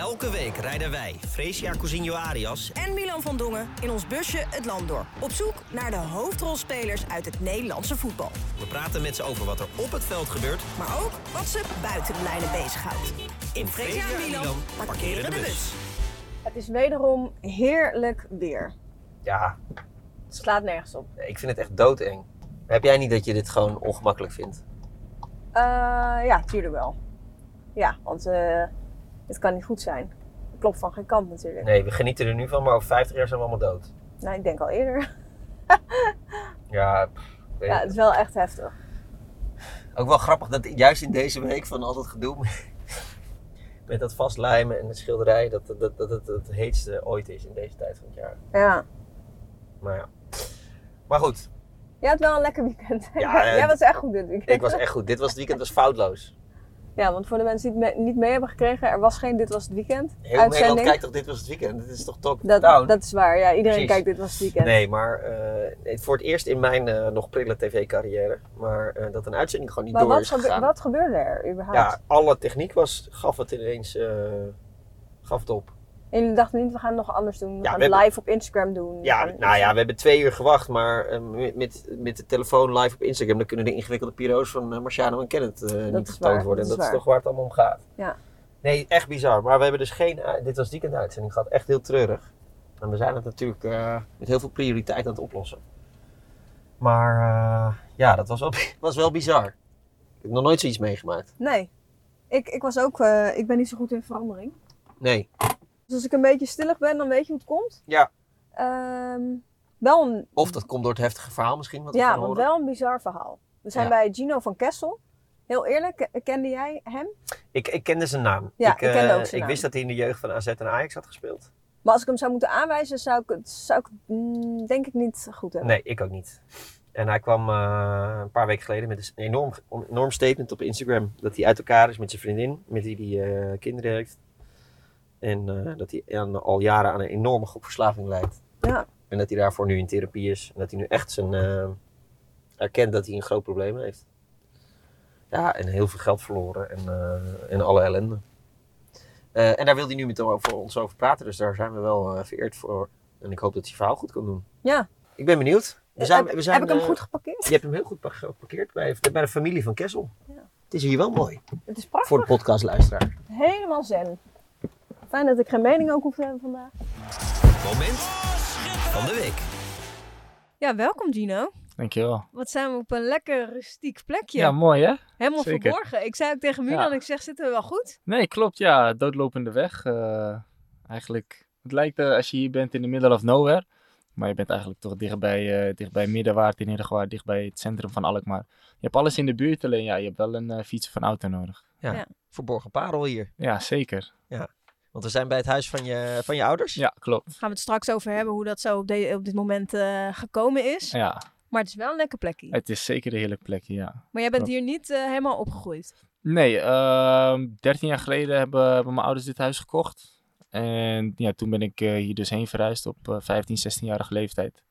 Elke week rijden wij, Fresia Cousinho Arias, en Milan van Dongen in ons busje het land door. Op zoek naar de hoofdrolspelers uit het Nederlandse voetbal. we praten met ze over wat er op het veld gebeurt. Maar ook wat ze buiten de lijnen bezighoudt. In Fresia en Milan parkeren de bus. Het is wederom heerlijk weer. Ja, Het slaat nergens op. ik vind het echt doodeng. Heb jij niet dat je dit gewoon ongemakkelijk vindt? Eh, ja, tuurlijk wel. Ja, want eh het kan niet goed zijn. Het klopt van geen kant natuurlijk. Nee, we genieten er nu van, maar over 50 jaar zijn we allemaal dood. Nou, ik denk al eerder. Ja, pff, Ja, het is wel echt heftig. ook wel grappig dat juist in deze week van al dat gedoe met- dat vastlijmen en de schilderij, dat, dat, dat het het heetste ooit is in deze tijd van het jaar. Ja. Maar ja. Maar goed, Je had wel een lekker weekend. Ja, Jij was echt goed dit weekend. ik was echt goed. Dit was het weekend was foutloos. Ja, want voor de mensen die het me- niet mee hebben gekregen, er was geen Dit Was Het Weekend Heel uitzending. Nederland kijkt toch, dit was het weekend. Dit is toch talk dat, down? dat is waar, ja. Iedereen Precies. kijkt Dit Was Het Weekend. Nee, maar eh, voor het eerst in mijn eh, nog prille tv-carrière. Maar eh, dat een uitzending gewoon niet maar door wat, is gebe- gegaan. wat gebeurde er überhaupt? Ja, alle techniek was, gaf het ineens gaf het op. En jullie dachten niet, we gaan het nog anders doen. We Ja, gaan we hebben- live op Instagram doen. Ja, nou ja, we hebben twee uur gewacht, maar eh, met, met, met de telefoon live op Instagram, dan kunnen de ingewikkelde piro's van eh, Marciano en Kenneth eh, niet getoond worden. dat En dat is toch waar het allemaal om gaat. Ja. Nee, echt bizar. Maar we hebben dus geen, dit was weekend uitzending, gaat echt heel treurig. En we zijn het natuurlijk met heel veel prioriteit aan het oplossen. Maar ja, dat was wel, was wel bizar. Ik heb nog nooit zoiets meegemaakt. Nee. Ik, ik was ook, ik ben niet zo goed in verandering. Nee. Dus als ik een beetje stillig ben, dan weet je hoe het komt. Ja. Ehm, wel een, Of dat komt door het heftige verhaal misschien. Wat ja, horen. wel een bizar verhaal. We zijn Ja. bij Gino van Kessel. Heel eerlijk, ke- kende jij hem? Ik, ik kende zijn naam. Ja, ik, ik kende eh, ook zijn Ik naam. wist dat hij in de jeugd van AZ en Ajax had gespeeld. Maar als ik hem zou moeten aanwijzen, zou ik het zou ik, mm, denk ik niet goed hebben. Nee, ik ook niet. En hij kwam eh, een paar weken geleden met een enorm, enorm statement op Instagram. Dat hij uit elkaar is met zijn vriendin, met wie hij eh, kinderen heeft. En eh, dat hij aan- al jaren aan een enorme gokverslaving lijdt. Ja. En dat hij daarvoor nu in therapie is. En dat hij nu echt zijn, eh, erkent dat hij een groot probleem heeft. Ja, en heel veel geld verloren en, en alle ellende. En daar wil hij nu met over, ons over praten. Dus daar zijn we wel vereerd voor. En ik hoop dat hij verhaal goed kan doen. Ja. Ik ben benieuwd. We zijn, heb, we zijn, heb ik hem goed geparkeerd? Je hebt hem heel goed pa- geparkeerd bij, bij de familie van Kessel. Ja. Het is hier wel mooi. Het is prachtig. Voor de podcastluisteraar. Helemaal zen. Fijn dat ik geen mening ook hoef te hebben vandaag. Moment van de week. Ja, welkom Gino. Dankjewel. Wat zijn we op een lekker rustiek plekje. Ja, mooi hè? Helemaal zeker. verborgen. Ik zei ook tegen Milan, Ja. ik zeg, zitten we wel goed? Nee, klopt. Ja, doodlopende weg. eh, eigenlijk, het lijkt eh, als je hier bent in the middle of nowhere. Maar je bent eigenlijk toch dichtbij, eh dichtbij Middenwaard in Heerdegewaard, dichtbij het centrum van Alkmaar. Je hebt alles in de buurt, alleen ja, je hebt wel een eh, fiets of een auto nodig. Verborgen parel hier. Ja, zeker. Want we zijn bij het huis van je, van je ouders. Ja, klopt. Gaan we het straks over hebben hoe dat zo op, de- op dit moment eh, gekomen is. Ja, Maar het is wel een lekker plekje. het is zeker een heerlijk plekje, ja. Maar jij bent klopt. hier niet eh, helemaal opgegroeid. Nee, ehm 13 jaar geleden hebben, hebben mijn ouders dit huis gekocht. En ja, toen ben ik eh, hier dus heen verhuisd op eh 15, 16-jarige leeftijd.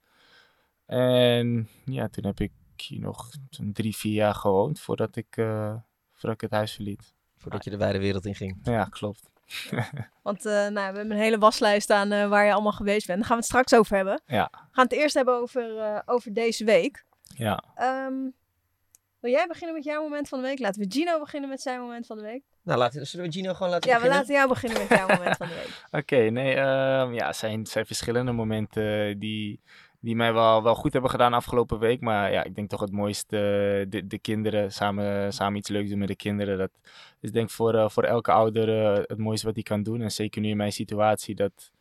En ja, toen heb ik hier nog zo'n drie, vier jaar gewoond voordat ik, eh, voordat ik het huis verliet. Voordat je de wijde wereld in ging. Ja, klopt. Want eh, nou, we hebben een hele waslijst aan eh, waar je allemaal geweest bent. Daar gaan we het straks over hebben. Ja. We gaan het eerst hebben over, eh, over deze week. Ja, Ehm, wil jij beginnen met jouw moment van de week? Laten we Gino beginnen met zijn moment van de week. Nou, laten, zullen we Gino gewoon laten Ja, we beginnen? laten jou beginnen met jouw moment van de week. oké. nee, ehm, ja, zijn, zijn verschillende momenten die, die mij wel, wel goed hebben gedaan afgelopen week. Maar ja, ik denk toch het mooiste, eh, de, de kinderen, samen, samen iets leuks doen met de kinderen. Dat is denk ik voor, eh, voor elke ouder eh, het mooiste wat hij kan doen. En zeker nu in mijn situatie, dat,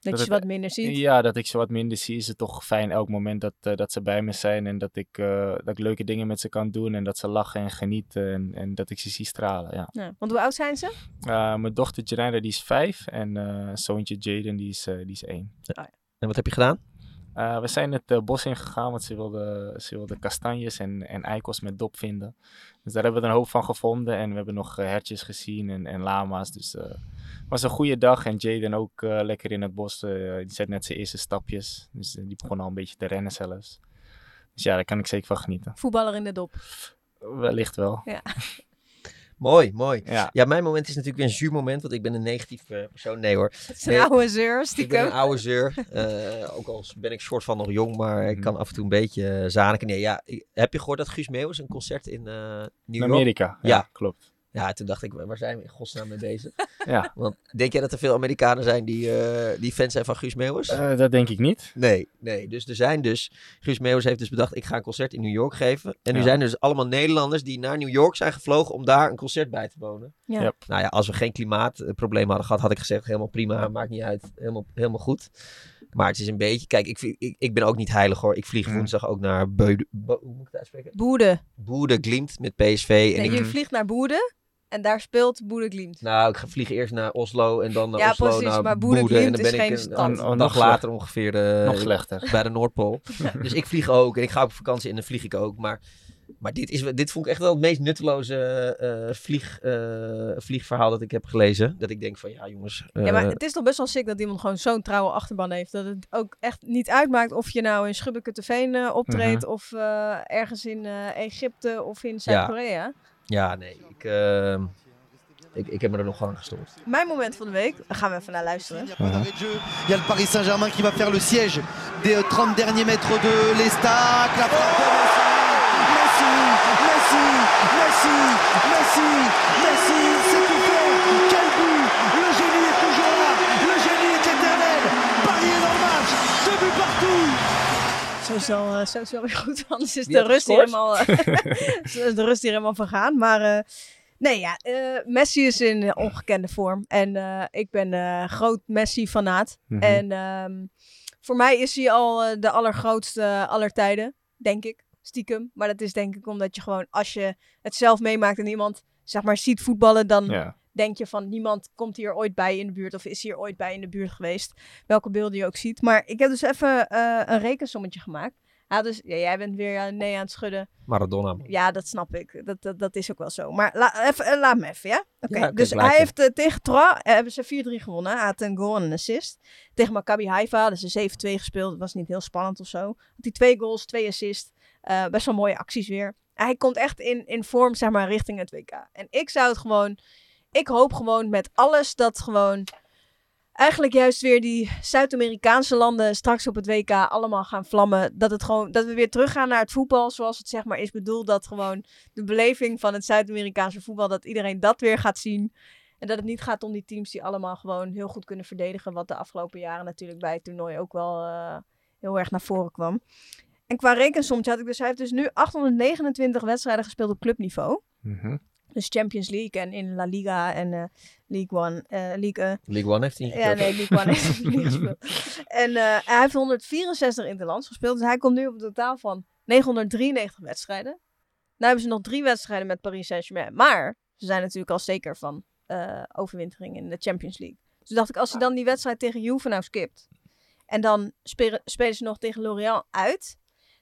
Dat, Dat je ze wat minder ziet. Ja, dat ik ze wat minder zie, is het toch fijn elk moment dat, eh, dat ze bij me zijn. En dat ik, eh, dat ik leuke dingen met ze kan doen. En dat ze lachen en genieten. En, en dat ik ze zie stralen, ja. Ja, want hoe oud zijn ze? Eh, mijn dochter Janira, die is vijf. En eh, zoontje Jaden, die is, die is één. En wat heb je gedaan? Eh, we zijn het eh, bos ingegaan, want ze wilde, ze wilde kastanjes en, en eikels met dop vinden. Dus daar hebben we er een hoop van gevonden. En we hebben nog eh, hertjes gezien en, en lama's. Dus het was een goede dag. En Jaden ook lekker in het bos. die zet net zijn eerste stapjes. Dus die begon al een beetje te rennen zelfs. Dus ja, daar kan ik zeker van genieten. Voetballer in de dop. Wellicht wel. Mooi, mooi. Ja. Ja, mijn moment is natuurlijk weer een zuur moment, want ik ben een negatief eh, persoon. Nee hoor. Het is een Nee. oude zeur, Ik ben stiekem. een oude zeur. Eh, ook al ben ik soort van nog jong, maar ik Mhm. kan af en toe een beetje uh, zaniken. Nee, ja, heb je gehoord dat Guus Meeuwis een concert in eh New In York... Amerika. Ja, Ja. klopt. Ja, toen dacht ik, waar zijn we in godsnaam mee bezig? Ja. Want denk jij dat er veel Amerikanen zijn die, eh, die fan zijn van Guus Meeuwis? Eh, dat denk ik niet. Nee, nee. Dus er zijn dus... Guus Meeuwis heeft dus bedacht, ik ga een concert in New York geven. En nu zijn er dus allemaal Nederlanders die naar New York zijn gevlogen om daar een concert bij te wonen. Ja. Yep. Nou ja, als we geen klimaatprobleem hadden gehad, had ik gezegd, helemaal prima, maakt niet uit. Helemaal, helemaal goed. Maar het is een beetje... Kijk, ik, ik, ik ben ook niet heilig hoor. Ik vlieg Mhm. woensdag ook naar Beude... Bo- hoe moet ik het uitspreken? Boede. Boede Glimt met PSV. En Nee, ik, je vliegt naar Boede en daar speelt Boede Glimt. nou, ik ga vliegen eerst naar Oslo en dan naar Ja, Oslo precies, naar maar Boede. En dan is ben geen ik stad. een, Oh, een nog dag later ongeveer eh, Nog slechter. bij de Noordpool. dus ik vlieg ook en ik ga op vakantie en dan vlieg ik ook. Maar, maar dit, is, dit vond ik echt wel het meest nutteloze eh, vlieg, eh, vliegverhaal dat ik heb gelezen. Dat ik denk van ja jongens. Ja, maar het is toch best wel sick dat iemand gewoon zo'n trouwe achterban heeft. Dat het ook echt niet uitmaakt of je nou in Schubbeke-Teveen eh optreedt Mhm. of eh, ergens in eh, Egypte of in Zuid-Korea. Ja, nee. Ik, eh, ik, ik heb me er nog aan gestoord. Mijn moment van de week, daar gaan we even naar luisteren. Jeu. Il y a le Paris Saint-Germain qui va faire le siège des euh, 30 derniers mètres de l'Estac. La frappe de Messi. Messi, Messi, Messi, Messi, Messi, Zo is wel, eh, zo is wel weer goed, anders is Wie de rust, hier helemaal, eh, de rust hier helemaal vergaan. Maar eh, nee, ja, eh, Messi is in eh, ongekende vorm. En eh, ik ben eh, groot Messi-fanaat. Mhm. En ehm, voor mij is hij al eh, de allergrootste aller tijden, denk ik. Stiekem. Maar dat is denk ik omdat je gewoon, als je het zelf meemaakt en iemand, zeg maar, ziet voetballen, dan Ja. Denk je van niemand komt hier ooit bij in de buurt of is hier ooit bij in de buurt geweest. Welke beelden je ook ziet. Maar ik heb dus even eh, een rekensommetje gemaakt. Ja, dus ja, jij bent weer ja, nee aan het schudden. Maradona. Ja, dat snap ik. Dat, dat, dat is ook wel zo. Maar la, even, eh, laat me even, ja? Oké. Ja, dus hij je. heeft eh, tegen Troyes, eh, hebben ze 4-3 gewonnen. Hij had een goal en een assist. Tegen Maccabi Haifa, dus een 7-2 gespeeld. Dat was niet heel spannend of zo. Had hij twee goals, twee assists. Eh, best wel mooie acties weer. Hij komt echt in, in vorm, zeg maar, richting het WK. En ik zou het gewoon... Ik hoop gewoon met alles dat gewoon... Eigenlijk juist weer die Zuid-Amerikaanse landen straks op het WK allemaal gaan vlammen. Dat, het gewoon, dat we weer teruggaan naar het voetbal zoals het zeg maar is bedoeld. Dat gewoon de beleving van het Zuid-Amerikaanse voetbal, dat iedereen dat weer gaat zien. En dat het niet gaat om die teams die allemaal gewoon heel goed kunnen verdedigen. Wat de afgelopen jaren natuurlijk bij het toernooi ook wel eh, heel erg naar voren kwam. En qua rekensommetje had ik dus, hij heeft dus nu 829 wedstrijden gespeeld op clubniveau. Mhm. Dus Champions League en in La Liga en eh, League One, eh, League eh, League One heeft hij niet ja, nee, League One heeft hij niet gespeeld. En hij heeft 164 interlands gespeeld. Dus hij komt nu op een totaal van 993 wedstrijden. Nou hebben ze nog drie wedstrijden met Paris Saint-Germain. Maar ze zijn natuurlijk al zeker van overwintering in de Champions League. Dus dacht ik, als hij dan die wedstrijd tegen Juve nou skipt. En dan spelen, spelen ze nog tegen Lorient uit.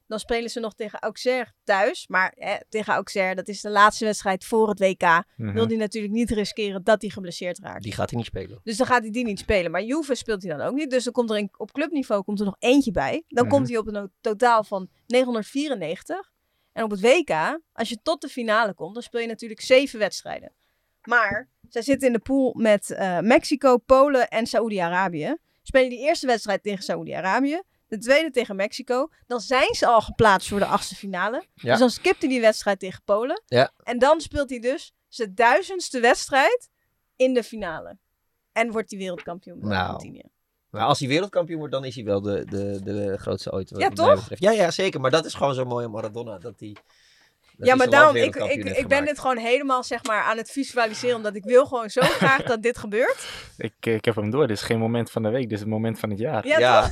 Dan spelen ze nog tegen Auxerre thuis. Maar eh, tegen Auxerre, dat is de laatste wedstrijd voor het WK. Mhm. Wil hij natuurlijk niet riskeren dat hij geblesseerd raakt. Die gaat hij niet spelen. Dus dan gaat hij die niet spelen. Maar Juve speelt hij dan ook niet. Dus dan komt er een, op clubniveau komt er nog eentje bij. Dan Mhm. komt hij op een totaal van 994. En op het WK, als je tot de finale komt, dan speel je natuurlijk zeven wedstrijden. Maar zij zitten in de pool met eh, Mexico, Polen en Saoedi-Arabië. Spelen die eerste wedstrijd tegen Saoedi-Arabië. De tweede tegen Mexico. Dan zijn ze al geplaatst voor de achtste finale. Ja. Dus dan skipt hij die wedstrijd tegen Polen. Ja. En dan speelt hij dus zijn duizendste wedstrijd in de finale. En wordt hij wereldkampioen met Nou. Argentinië. Maar als hij wereldkampioen wordt, dan is hij wel de, de, de grootste ooit. wat Ja, toch? betreft. Ja, ja, zeker. Maar dat is gewoon zo mooi aan Maradona. Dat hij, dat ja, maar daarom, ik, ik, ik ben dit gewoon helemaal zeg maar aan het visualiseren. Omdat ik wil gewoon zo graag dat dit gebeurt. Ik, ik heb hem door. Dit is geen moment van de week, dit is het moment van het jaar. Ja, Ja.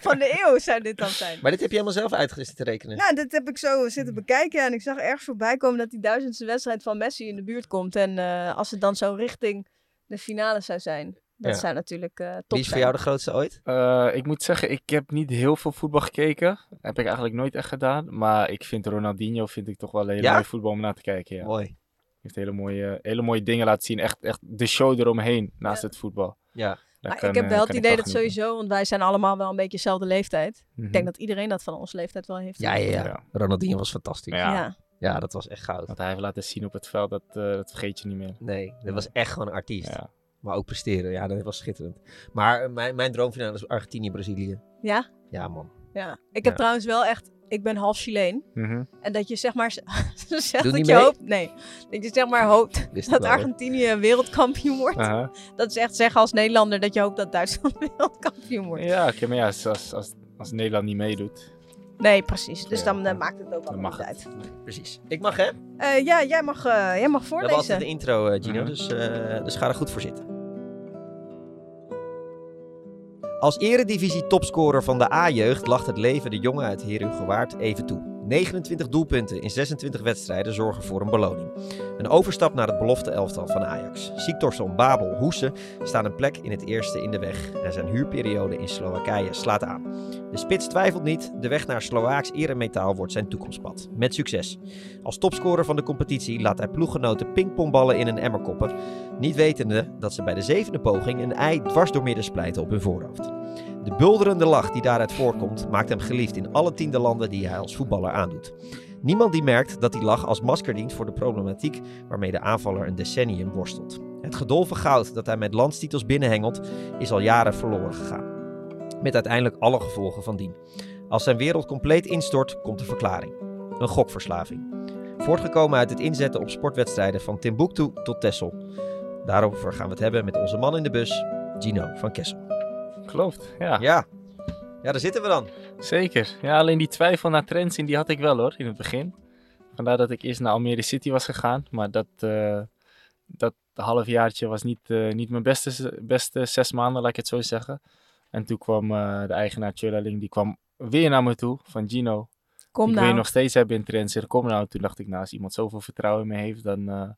Van de eeuw zou dit dan zijn. Maar dit heb je helemaal zelf uitgerust te rekenen. Nou, dit heb ik zo zitten bekijken. En ik zag ergens voorbij komen dat die duizendste wedstrijd van Messi in de buurt komt. En eh, als het dan zo richting de finale zou zijn. Dat Ja. zou natuurlijk eh top Wie is voor zijn. jou de grootste ooit? Eh, ik moet zeggen, ik heb niet heel veel voetbal gekeken. Heb ik eigenlijk nooit echt gedaan. Maar ik vind Ronaldinho vind ik toch wel een hele Ja? mooie voetbal om naar te kijken. Ja. Mooi. heeft hele mooie, hele mooie dingen laten zien. Echt, echt de show eromheen naast Ja. het voetbal. Ja. Daar Maar kan, ik heb eh, wel het idee dat sowieso, want wij zijn allemaal wel een beetje dezelfde leeftijd. Mhm. Ik denk dat iedereen dat van onze leeftijd wel heeft. Ja, ja, ja. Ja. Ronaldinho was fantastisch. Ja. ja. Ja, dat was echt goud. Wat hij heeft laten zien op het veld, dat, eh, dat vergeet je niet meer. Nee, dat was echt gewoon een artiest. Ja. Maar ook presteren, ja, dat was schitterend. Maar eh, mijn, mijn droomfinale is Argentinië-Brazilië. Ja? Ja, man. Ja. Ik heb Ja. trouwens wel echt... Ik ben half Chileen. Mhm. En dat je zeg maar zegt dat je mee? hoopt... Nee. Dat je zeg maar hoopt dat wel. Argentinië wereldkampioen wordt. Aha. Dat is echt zeggen als Nederlander dat je hoopt dat Duitsland wereldkampioen wordt. Ja, oké, maar ja, als, als, als, als Nederland niet meedoet, Nee, precies. Dus dan maakt het ook allemaal mag uit. Precies. Ik mag, hè? Eh, ja, jij mag, eh, jij mag We hebben altijd voorlezen. de intro, Gino, Mhm. dus, eh, dus ga er goed voor zitten. Als eredivisie topscorer van de A-jeugd lacht het leven de jongen uit Herugewaard even toe. 29 doelpunten in 26 wedstrijden zorgen voor een beloning. Een overstap naar het belofte elftal van Ajax. Siektorsson, Babel, Hoese staan een plek in het eerste in de weg. En zijn huurperiode in Slowakije slaat aan. De spits twijfelt niet, de weg naar Slovaaks eremetaal wordt zijn toekomstpad. Met succes. Als topscorer van de competitie laat hij ploeggenoten pingpongballen in een emmer koppen. Niet wetende dat ze bij de zevende poging een ei dwars door midden splijten op hun voorhoofd. De bulderende lach die daaruit voortkomt maakt hem geliefd in alle tiende landen die hij als voetballer aandoet. Niemand die merkt dat die lach als masker dient voor de problematiek waarmee de aanvaller een decennium worstelt. Het gedolven goud dat hij met landstitels binnenhengelt is al jaren verloren gegaan. Met uiteindelijk alle gevolgen van dien. Als zijn wereld compleet instort, komt de verklaring. Een gokverslaving. Voortgekomen uit het inzetten op sportwedstrijden van Timbuktu tot Texel. Daarover gaan we het hebben met onze man in de bus, Gino van Kessel. Klopt. Ja, Ja, ja daar zitten we dan. zeker. Ja, alleen die twijfel naar trends in, die had ik wel hoor, in het begin. Vandaar dat ik eerst naar Almere City was gegaan. Maar dat, eh dat halfjaartje was niet, eh, niet mijn beste, beste zes maanden, laat ik het zo zeggen. En toen kwam eh, de eigenaar Chulaling, die kwam weer naar me toe van Gino. Kom ik wil nou. je nog steeds hebben in trends. Kom nou. Toen dacht ik, nou, als iemand zoveel vertrouwen in me heeft, dan, eh,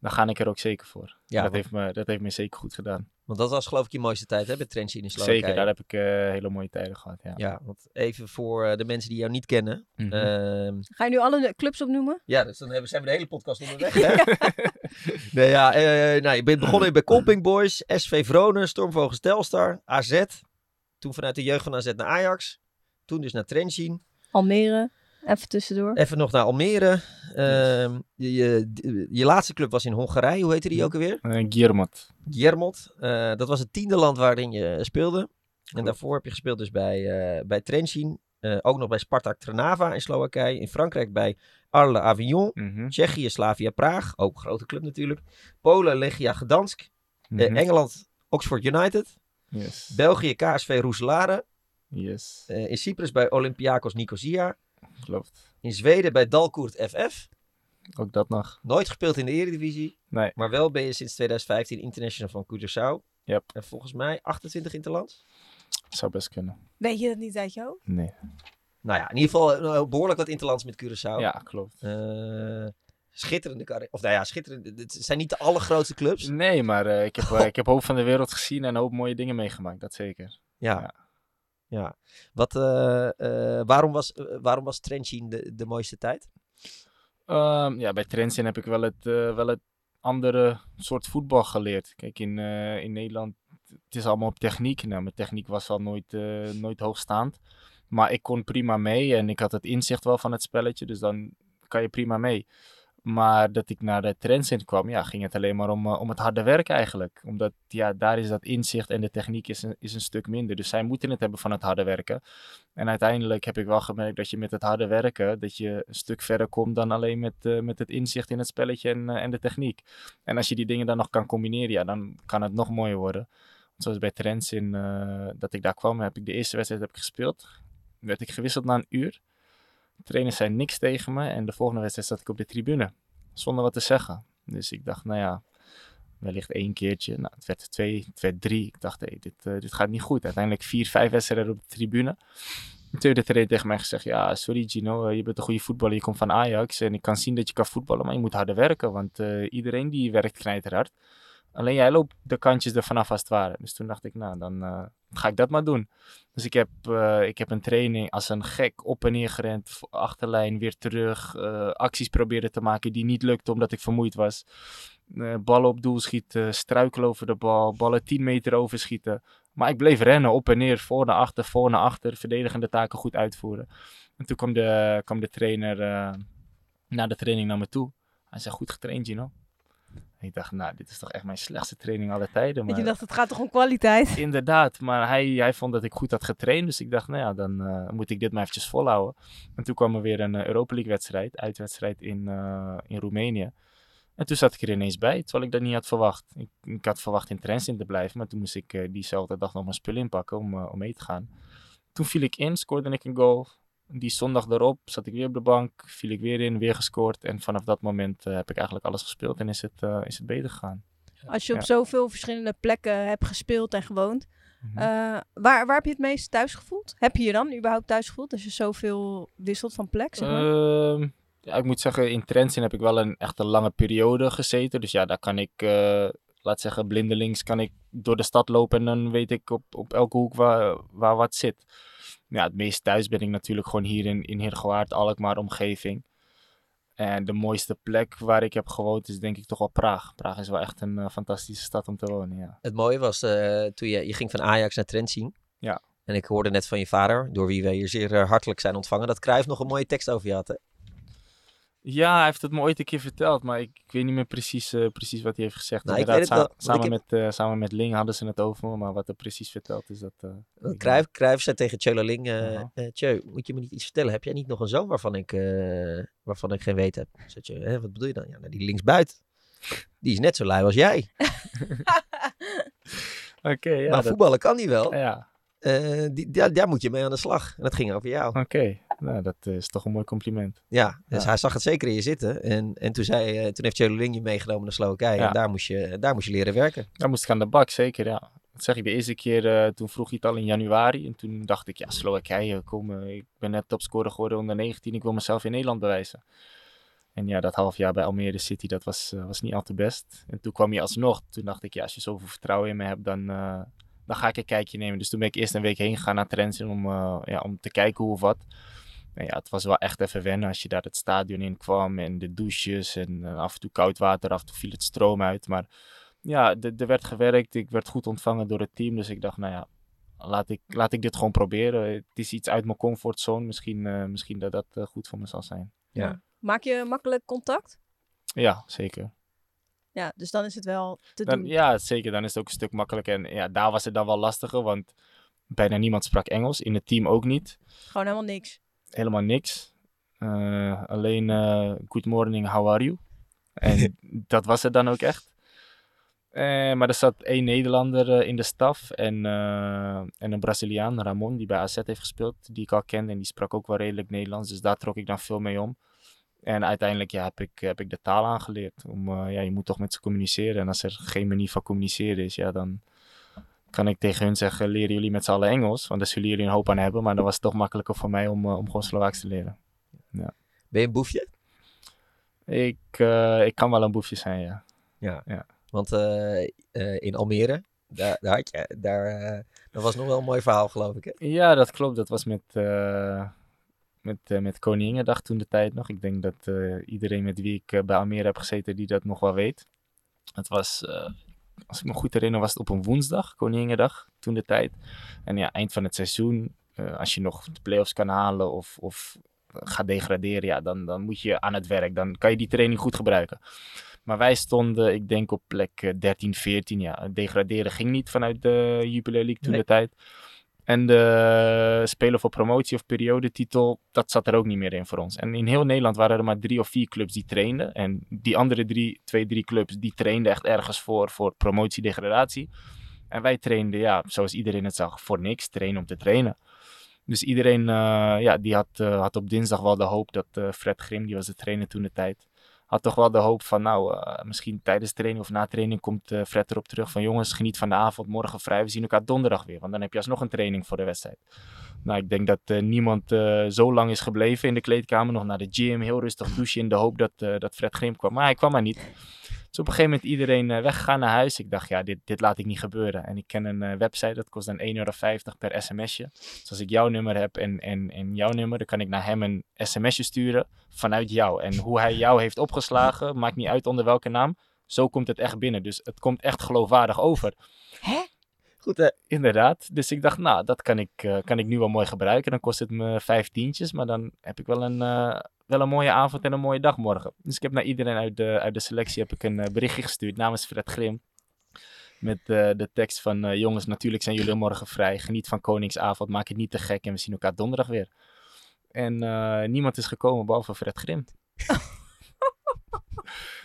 dan ga ik er ook zeker voor. Ja, dat, heeft me, dat heeft me zeker goed gedaan. Want dat was geloof ik je mooiste tijd hè, bij in Slowakije. Zeker, daar heb ik eh, hele mooie tijden gehad. Ja. Ja, want even voor eh, de mensen die jou niet kennen. Mhm. ehm, Ga je nu alle clubs opnoemen? ja, dus dan hebben, zijn we de hele podcast onderweg. Hè? nee, ja, eh, nou, je bent begonnen bij Colping Boys, SV Vronen, Stormvogels Telstar, AZ. Toen vanuit de jeugd van AZ naar Ajax. Toen dus naar Trentin. Almere, even tussendoor. Even nog naar Almere. Ehm, je, je, je laatste club was in Hongarije. Hoe heette die ook alweer? Eh, Giermot. Giermot. Eh, dat was het tiende land waarin je speelde. En daarvoor heb je gespeeld dus bij, eh bij Trentin. Eh, ook nog bij Spartak Trnava in Slowakije. In Frankrijk bij Arles Avignon. Mhm. Tsjechië, Slavia Praag. Ook een grote club natuurlijk. Polen, Legia Gdansk. Mhm. Engeland, Oxford United. Yes. België, KSV Roeselare. yes. Eh, in Cyprus bij Olympiakos Nicosia. Klopt. In Zweden bij Dalkurd FF. Ook dat nog. Nooit gespeeld in de Eredivisie. Nee. Maar wel ben je sinds 2015 international van Curaçao. Yep. En volgens mij 28 interlands. Zou best kunnen. Weet je dat niet uit je hoofd? Nee. Nou ja, in ieder geval eh, behoorlijk wat interlands met Curaçao. Ja, klopt. Eh, schitterende carrière. Of nou ja, schitterende. Het zijn niet de allergrootste clubs. Nee, maar eh, ik, heb, eh, ik heb hoop van de wereld gezien en een hoop mooie dingen meegemaakt. Dat zeker. Ja. Ja. Ja. Wat, eh, eh, waarom was, eh, waarom was de, de mooiste tijd? Ehm, ja, bij Trentin heb ik wel het, wel het andere soort voetbal geleerd. Kijk, in, in Nederland, het is allemaal op techniek. Nou, mijn techniek was al nooit, nooit hoogstaand. Maar ik kon prima mee en ik had het inzicht wel van het spelletje. Dus dan kan je prima mee. Maar dat ik naar de Trentin kwam, ja, ging het alleen maar om, eh, om het harde werk eigenlijk. Omdat, ja, daar is dat inzicht en de techniek is een, is een stuk minder. Dus zij moeten het hebben van het harde werken. En uiteindelijk heb ik wel gemerkt dat je met het harde werken, dat je een stuk verder komt dan alleen met, eh, met het inzicht in het spelletje en, eh, en de techniek. En als je die dingen dan nog kan combineren, ja, dan kan het nog mooier worden. Zoals bij Trends in, dat ik daar kwam, heb ik de eerste wedstrijd heb ik gespeeld. Werd ik gewisseld na een uur. Trainers zei niks tegen me en de volgende wedstrijd zat ik op de tribune. Zonder wat te zeggen. Dus ik dacht, nou ja, wellicht één keertje. Nou, het werd er twee, het werd drie. Ik dacht, hey, dit, eh, dit gaat niet goed. Uiteindelijk vier, vijf wedstrijden op de tribune. Toen de trainer tegen mij gezegd, ja, sorry Gino, eh, je bent een goede voetballer, je komt van Ajax en ik kan zien dat je kan voetballen, maar je moet harder werken, want eh, iedereen die werkt knijterhard. Alleen jij loopt de kantjes er vanaf als het ware. Dus toen dacht ik, nou, dan ga ik dat maar doen. Dus ik heb, eh, ik heb een training als een gek op en neer gerend, achterlijn, weer terug, eh, acties proberen te maken die niet lukten omdat ik vermoeid was. Eh, ballen op doel schieten, struikelen over de bal, ballen 10 meter overschieten. Maar ik bleef rennen, op en neer, voor naar achter, voor naar achter, verdedigende taken goed uitvoeren. En toen kwam de, kwam de trainer na de training naar me toe. Hij zei, goed getraind, Gino. Ik dacht, nou, dit is toch echt mijn slechtste training aller tijden. Maar je dacht, het gaat toch om kwaliteit? Inderdaad, maar hij, hij vond dat ik goed had getraind. Dus ik dacht, nou ja, dan eh, moet ik dit maar eventjes volhouden. En toen kwam er weer een eh, Europa League wedstrijd, uitwedstrijd in, eh, in Roemenië. En toen zat ik er ineens bij, terwijl ik dat niet had verwacht. Ik, ik had verwacht in Trentin te blijven, maar toen moest ik diezelfde dag nog mijn spullen inpakken om, om mee te gaan. Toen viel ik in, scoorde ik een goal. Die zondag erop zat ik weer op de bank, viel ik weer in, weer gescoord. En vanaf dat moment eh, heb ik eigenlijk alles gespeeld en is het, eh, is het beter gegaan. Als je op Ja. zoveel verschillende plekken hebt gespeeld en gewoond. Mhm. eh, waar, waar heb je het meest thuis gevoeld? Heb je je dan überhaupt thuis gevoeld als je zoveel wisselt van plek? Zeg maar? Ehm, ja, ik moet zeggen, in Trentin heb ik wel een echt een lange periode gezeten. Dus ja, daar kan ik, eh, laat zeggen, blindelings kan ik door de stad lopen en dan weet ik op, op elke hoek waar, waar wat zit. Ja, het meest thuis ben ik natuurlijk gewoon hier in, in Heergewaard, Alkmaar, omgeving. En de mooiste plek waar ik heb gewoond is denk ik toch wel Praag. Praag is wel echt een eh, fantastische stad om te wonen, ja. Het mooie was eh, toen je, je ging van Ajax naar Trent zien. Ja. En ik hoorde net van je vader, door wie wij hier zeer eh, hartelijk zijn ontvangen, dat Cruijff nog een mooie tekst over je had. Hè? Ja, hij heeft het me ooit een keer verteld, maar ik, ik weet niet meer precies, eh, precies wat hij heeft gezegd. Nou, Inderdaad, sa- wel, samen, met, eh, samen met Ling hadden ze het over me, maar wat er precies verteld is, dat... niet. Cruijff, Cruijff zei tegen Aha. eh, Tjö, moet je me niet iets vertellen? Heb jij niet nog een zoon waarvan ik, waarvan ik geen weet heb? Zei Tjö, hè, wat bedoel je dan? Ja, nou, die linksbuiten. Die is net zo lui als jij. Oké, ja. maar dat- voetballen kan die wel. ja, Eh, die, daar, daar moet je mee aan de slag. En dat ging over jou. oké. Nou, dat is toch een mooi compliment. Ja, dus Ja. hij zag het zeker in je zitten. En, en toen, zei, eh, toen heeft Tjöleling je meegenomen naar Slowakije. Ja. En daar moest, je, daar moest je leren werken. Daar moest ik aan de bak, zeker, ja. Dat zeg ik de eerste keer, eh, toen vroeg hij het al in januari. En toen dacht ik, ja, Slowakije, kom, ik ben net topscorer geworden onder 19. Ik wil mezelf in Nederland bewijzen. En ja, dat half jaar bij Almere City, dat was, was niet al te best. En toen kwam hij alsnog. Toen dacht ik, ja, als je zoveel vertrouwen in me hebt, dan, dan ga ik een kijkje nemen. Dus toen ben ik eerst een week heen gegaan naar Trentin om, eh, ja, om te kijken hoe of wat. En ja, het was wel echt even wennen als je daar het stadion in kwam en de douches en eh, af en toe koud water, af en toe viel het stroom uit. Maar ja, er werd gewerkt, ik werd goed ontvangen door het team. Dus ik dacht, nou ja, laat ik, laat ik dit gewoon proberen. Het is iets uit mijn comfortzone, misschien, eh, misschien dat dat goed voor me zal zijn. Maak je makkelijk contact? Ja, zeker. Ja, dus dan is het wel te Dan, doen. ja, zeker. Dan is het ook een stuk makkelijker. En ja, daar was het dan wel lastiger, want bijna niemand sprak Engels. In het team ook niet. Gewoon helemaal niks. helemaal niks. Eh, alleen eh, good morning, how are you? En dat was het dan ook echt. Eh, maar er zat één Nederlander in de staf en, en een Braziliaan, Ramon, die bij AZ heeft gespeeld, die ik al kende en die sprak ook wel redelijk Nederlands. Dus daar trok ik dan veel mee om. En uiteindelijk ja, heb, ik, heb ik de taal aangeleerd. Om, eh, ja, je moet toch met ze communiceren. En als er geen manier van communiceren is, ja, dan kan ik tegen hun zeggen, leren jullie met z'n allen Engels? Want daar zullen jullie een hoop aan hebben. Maar dan was het toch makkelijker voor mij om, eh, om gewoon Slovaaks te leren. Ben je een boefje? Ik, eh, ik kan wel een boefje zijn, ja. Want eh, eh, in Almere, daar, daar, had je, daar dat was nog wel een mooi verhaal, geloof ik. Hè? Ja, dat klopt. Dat was met, met, eh, met Koninginnedag toen de tijd nog. Ik denk dat eh, iedereen met wie ik eh, bij Almere heb gezeten, die dat nog wel weet. Het was, als ik me goed herinner, was het op een woensdag, Koninginnedag, toen de tijd. En ja, eind van het seizoen, als je nog de play-offs kan halen of, of gaat degraderen, ja, dan, dan moet je aan het werk. Dan kan je die training goed gebruiken. Maar wij stonden, ik denk op plek eh, 13, 14. Ja, degraderen ging niet vanuit de Jupiler League toen Nee. de tijd. En de spelen voor promotie of periodetitel, dat zat er ook niet meer in voor ons. En in heel Nederland waren er maar drie of vier clubs die trainden. En die andere drie, twee, drie clubs, die trainden echt ergens voor, voor promotie-degradatie. En wij trainden, ja, zoals iedereen het zag, voor niks. Trainen om te trainen. Dus iedereen, eh, ja, die had, eh, had op dinsdag wel de hoop dat eh, Fred Grim, die was de trainer toen de tijd, had toch wel de hoop van, nou, eh, misschien tijdens training of na training komt eh, Fred erop terug van, jongens, geniet van de avond, morgen vrij, we zien elkaar donderdag weer, want dan heb je alsnog een training voor de wedstrijd. Nou, ik denk dat eh, niemand zo lang is gebleven in de kleedkamer, nog naar de gym, heel rustig douchen in de hoop dat, dat Fred Grim kwam. Maar hij kwam maar niet. Dus op een gegeven moment iedereen weggegaan naar huis. Ik dacht, ja, dit, dit laat ik niet gebeuren. En ik ken een website, dat kost dan 1,50 euro per sms'je. Dus als ik jouw nummer heb en, en, en jouw nummer, dan kan ik naar hem een sms'je sturen vanuit jou. En hoe hij jou heeft opgeslagen, maakt niet uit onder welke naam. Zo komt het echt binnen. Dus het komt echt geloofwaardig over. Goed, hè? Inderdaad. Dus ik dacht, nou, dat kan ik, eh, kan ik nu wel mooi gebruiken. Dan kost het me vijf tientjes, maar dan heb ik wel een, eh, wel een mooie avond en een mooie dag morgen. Dus ik heb naar iedereen uit de, uit de selectie heb ik een eh, berichtje gestuurd namens Fred Grim. Met eh, de tekst van, eh, jongens, natuurlijk zijn jullie morgen vrij. Geniet van Koningsavond, maak het niet te gek en we zien elkaar donderdag weer. En eh, niemand is gekomen behalve Fred Grim.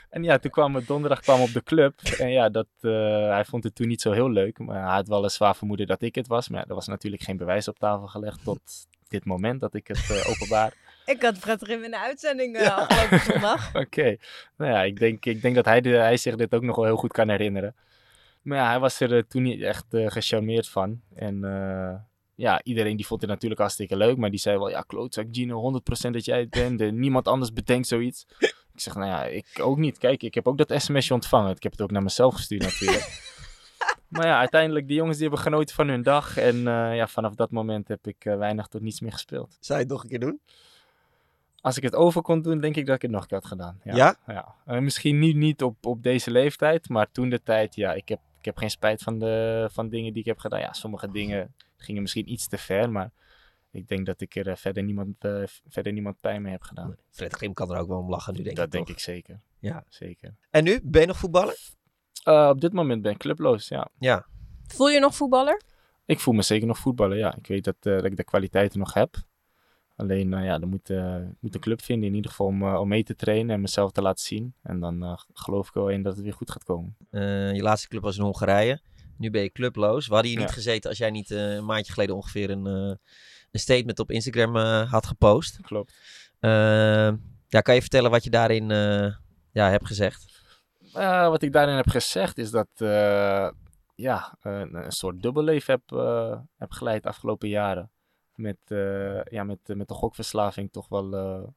en ja, toen kwam het donderdag kwam op de club. En ja, dat, eh, hij vond het toen niet zo heel leuk. Maar hij had wel een zwaar vermoeden dat ik het was. Maar ja, er was natuurlijk geen bewijs op tafel gelegd tot dit moment dat ik het eh, openbaar. Ik had Fred Grim in de uitzending eh, afgelopen zondag. Oké. Nou ja, ik denk, ik denk dat hij, de, hij zich dit ook nog wel heel goed kan herinneren. Maar ja, hij was er toen niet echt gecharmeerd van. En ja, iedereen die vond het natuurlijk hartstikke leuk. Maar die zei wel, ja, klootzak Gino, 100% dat jij het bent. En niemand anders bedenkt zoiets. Ik zeg, nou ja, ik ook niet. Kijk, ik heb ook dat sms'je ontvangen. Ik heb het ook naar mezelf gestuurd natuurlijk. maar ja, uiteindelijk, die jongens die hebben genoten van hun dag. En eh, ja, vanaf dat moment heb ik eh, weinig tot niets meer gespeeld. Zou je het nog een keer doen? Als ik het over kon doen, denk ik dat ik het nog een keer had gedaan. Ja? Ja? ja. Eh, misschien nu niet op, op deze leeftijd, maar toen de tijd, ja, ik heb, ik heb geen spijt van de van dingen die ik heb gedaan. Ja, sommige dingen gingen misschien iets te ver, maar ik denk dat ik er eh, verder, niemand, eh, verder niemand pijn mee heb gedaan. Fred Grim kan er ook wel om lachen nu, denk dat ik denk toch? ik zeker. Ja. zeker. En nu? Ben je nog voetballer? Eh, op dit moment ben ik clubloos, ja. Ja. Voel je nog voetballer? Ik voel me zeker nog voetballen, ja. Ik weet dat, eh, dat ik de kwaliteiten nog heb. Alleen, eh, ja, dan moet, ik moet een club vinden in ieder geval om, eh, om mee te trainen en mezelf te laten zien. En dan eh, geloof ik wel in dat het weer goed gaat komen. Je laatste club was in Hongarije. Nu ben je clubloos. We hadden hier niet gezeten als jij niet een maandje geleden ongeveer een, een statement op Instagram had gepost. Klopt. Ja, kan je vertellen wat je daarin ja, hebt gezegd? Wat ik daarin heb gezegd is dat ja, een, een soort dubbelleven heb, heb geleid de afgelopen jaren. Met, eh, ja, met, met de gokverslaving toch wel eh,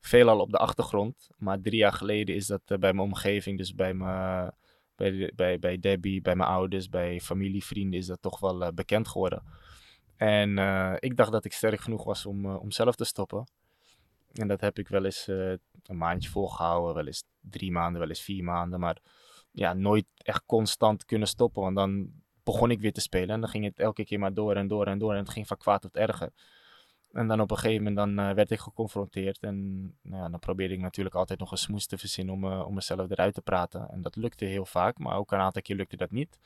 veelal op de achtergrond. Maar drie jaar geleden is dat eh, bij mijn omgeving, dus bij, mijn, bij, bij, bij Debbie, bij mijn ouders, bij familie, vrienden, is dat toch wel bekend geworden. En ik dacht dat ik sterk genoeg was om, om zelf te stoppen. En dat heb ik wel eens een maandje volgehouden, wel eens drie maanden, wel eens vier maanden. Maar ja, nooit echt constant kunnen stoppen. Want dan begon ik weer te spelen en dan ging het elke keer maar door en door en door. En het ging van kwaad tot erger. En dan op een gegeven moment dan, eh, werd ik geconfronteerd. En nou ja, dan probeerde ik natuurlijk altijd nog een smoes te verzinnen om, eh, om mezelf eruit te praten. En dat lukte heel vaak, maar ook een aantal keer lukte dat niet.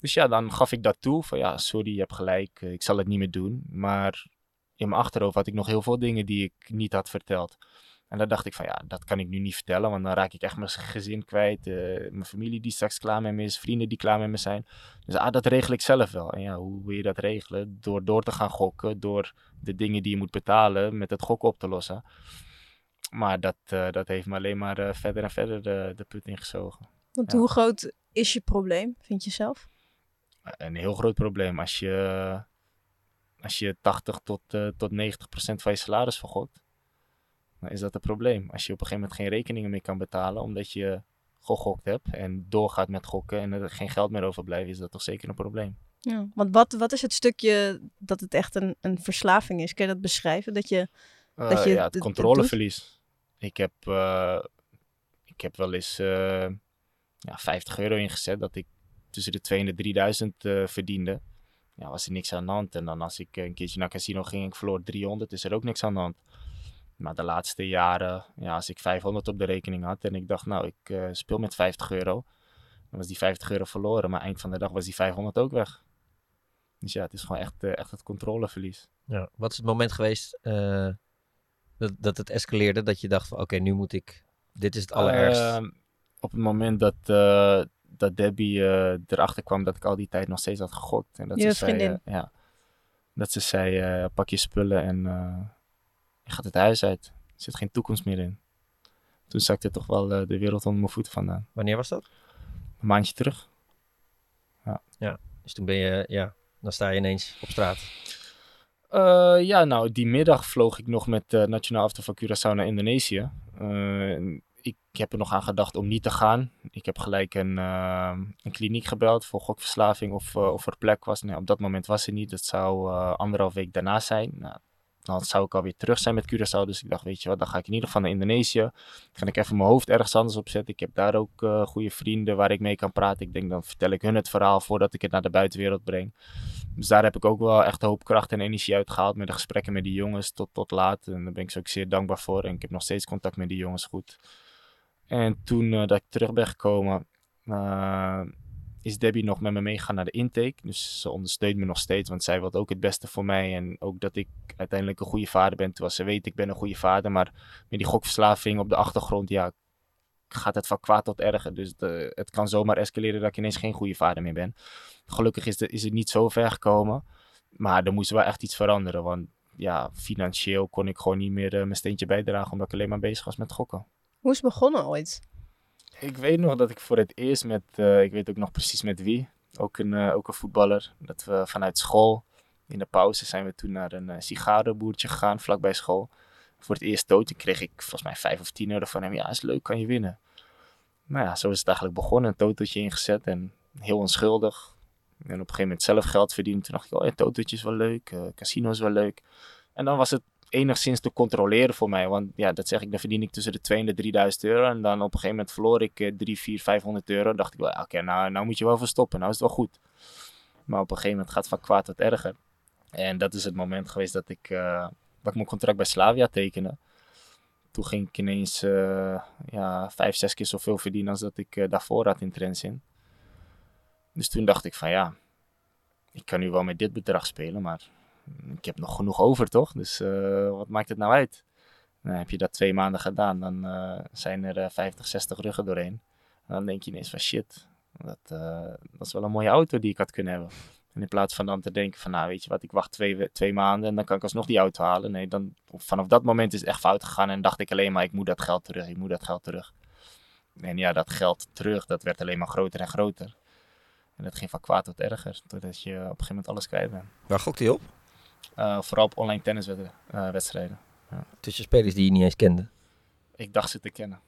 Dus ja, dan gaf ik dat toe. Van ja, sorry, je hebt gelijk. eh, Ik zal het niet meer doen. Maar in mijn achterhoofd had ik nog heel veel dingen die ik niet had verteld. En dan dacht ik van ja, dat kan ik nu niet vertellen, want dan raak ik echt mijn gezin kwijt. eh, mijn familie die straks klaar met me is, vrienden die klaar met me zijn. Dus ah, dat regel ik zelf wel. En ja, hoe wil je dat regelen? Door door te gaan gokken, door de dingen die je moet betalen met het gokken op te lossen. Maar dat, eh, dat heeft me alleen maar eh, verder en verder de, de put ingezogen. Want Ja. hoe groot is je probleem, vind je zelf? Een heel groot probleem. Als je, als je 80 tot, tot 90 procent van je salaris vergokt, dan is dat een probleem. Als je op een gegeven moment geen rekeningen meer kan betalen omdat je gegokt hebt en doorgaat met gokken en er geen geld meer overblijft, is dat toch zeker een probleem. Ja. Want wat, wat is het stukje dat het echt een, een verslaving is? Kun je dat beschrijven? Dat je, Dat Eh, je ja, het controleverlies. Ik heb, eh, ik heb wel eens eh, ja, 50 euro ingezet dat ik tussen de 2 en de 3000 eh, verdiende. Ja, was er niks aan de hand. En dan als ik een keertje naar casino ging en ik verloor 300, is er ook niks aan de hand. Maar de laatste jaren, ja, als ik 500 op de rekening had en ik dacht, nou, ik eh, speel met 50 euro, dan was die 50 euro verloren. Maar eind van de dag was die 500 ook weg. Dus ja, het is gewoon echt, eh, echt het controleverlies. Ja. Wat is het moment geweest eh, dat, dat het escaleerde? Dat je dacht van oké, nu moet ik... Dit is het allerergst. Ehm, op het moment dat, eh, dat Debbie eh, erachter kwam dat ik al die tijd nog steeds had gegokt. En dat Je ze zei, vriendin. ja, dat ze zei, eh, pak je spullen en eh, je gaat het huis uit. Er zit geen toekomst meer in. Toen zakte toch wel eh, de wereld onder mijn voeten vandaan. Wanneer was dat? Een maandje terug. Dus toen ben je, ja, dan sta je ineens op straat. Eh, ja, nou, die middag vloog ik nog met de Nationaal After van Curaçao naar Indonesië. Ik heb er nog aan gedacht om niet te gaan. Ik heb gelijk een, een kliniek gebeld voor gokverslaving of, of er plek was. Nee, op dat moment was er niet. Dat zou anderhalf week daarna zijn. Nou, dan zou ik alweer terug zijn met Curaçao. Dus ik dacht, weet je wat, dan ga ik in ieder geval naar Indonesië. Dan ik even mijn hoofd ergens anders opzetten. Ik heb daar ook eh, goede vrienden waar ik mee kan praten. Ik denk, dan vertel ik hun het verhaal voordat ik het naar de buitenwereld breng. Dus daar heb ik ook wel echt hoop kracht en energie uit gehaald met de gesprekken met die jongens tot, tot laat. En daar ben ik ze ook zeer dankbaar voor. En ik heb nog steeds contact met die jongens goed. En toen eh, dat ik terug ben gekomen, eh, is Debbie nog met me meegegaan naar de intake. Dus ze ondersteunt me nog steeds, want zij wil ook het beste voor mij. En ook dat ik uiteindelijk een goede vader ben. Terwijl ze weet, ik ben een goede vader. Maar met die gokverslaving op de achtergrond, ja, gaat het van kwaad tot erger. Dus de- het kan zomaar escaleren dat ik ineens geen goede vader meer ben. Gelukkig is, de, is het niet zo ver gekomen. Maar er moest wel echt iets veranderen. Want ja, financieel kon ik gewoon niet meer eh, mijn steentje bijdragen. Omdat ik alleen maar bezig was met gokken. Hoe is het begonnen ooit? Ik weet nog dat ik voor het eerst met, eh, ik weet ook nog precies met wie, ook een, eh, ook een voetballer, dat we vanuit school, in de pauze zijn we toen naar een uh, sigarenboertje gegaan, vlakbij school. Voor het eerst toot, kreeg ik volgens mij 5 of 10 euro van hem. Ja, is leuk, kan je winnen. Nou ja, zo is het eigenlijk begonnen. Een totootje ingezet en heel onschuldig. En op een gegeven moment zelf geld verdienen. Toen dacht ik, oh ja, totootje is wel leuk, eh, casino is wel leuk. En dan was het enigszins te controleren voor mij. Want ja, dat zeg ik, dan verdien ik tussen de 2 en de 3000 euro. En dan op een gegeven moment verloor ik eh, 3, 4, 500 euro. Dan dacht ik, wel, oké, nou, nou moet je wel verstoppen. Nou is het wel goed. Maar op een gegeven moment gaat van kwaad tot erger. En dat is het moment geweest dat ik, eh, dat ik mijn contract bij Slavia tekende. Toen ging ik ineens eh, ja, vijf, zes keer zoveel verdienen als dat ik eh, daarvoor had in Trentin. Dus toen dacht ik van ja, ik kan nu wel met dit bedrag spelen, maar ik heb nog genoeg over, toch? Dus eh, wat maakt het nou uit? Nou, heb je dat twee maanden gedaan, dan eh, zijn er eh, 50, 60 ruggen doorheen. En dan denk je ineens van shit, dat, eh, dat is wel een mooie auto die ik had kunnen hebben. En in plaats van dan te denken van, nou weet je wat, ik wacht twee, we- twee maanden en dan kan ik alsnog die auto halen. Nee, dan, vanaf dat moment is het echt fout gegaan en dacht ik alleen maar, ik moet dat geld terug, ik moet dat geld terug. En ja, dat geld terug, dat werd alleen maar groter en groter. En dat ging van kwaad tot erger, totdat je op een gegeven moment alles kwijt bent. Waar gokt hij op? Eh, vooral op online tenniswedstrijden. Tussen spelers die je niet eens kende. ik dacht ze te kennen.